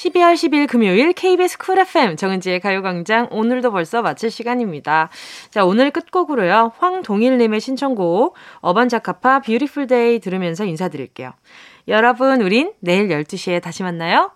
12월 10일 금요일 KBS 쿨 FM 정은지의 가요광장 오늘도 벌써 마칠 시간입니다. 자, 오늘 끝곡으로요. 황동일님의 신청곡 어반자카파 Beautiful Day 들으면서 인사드릴게요. 여러분, 우린 내일 12시에 다시 만나요.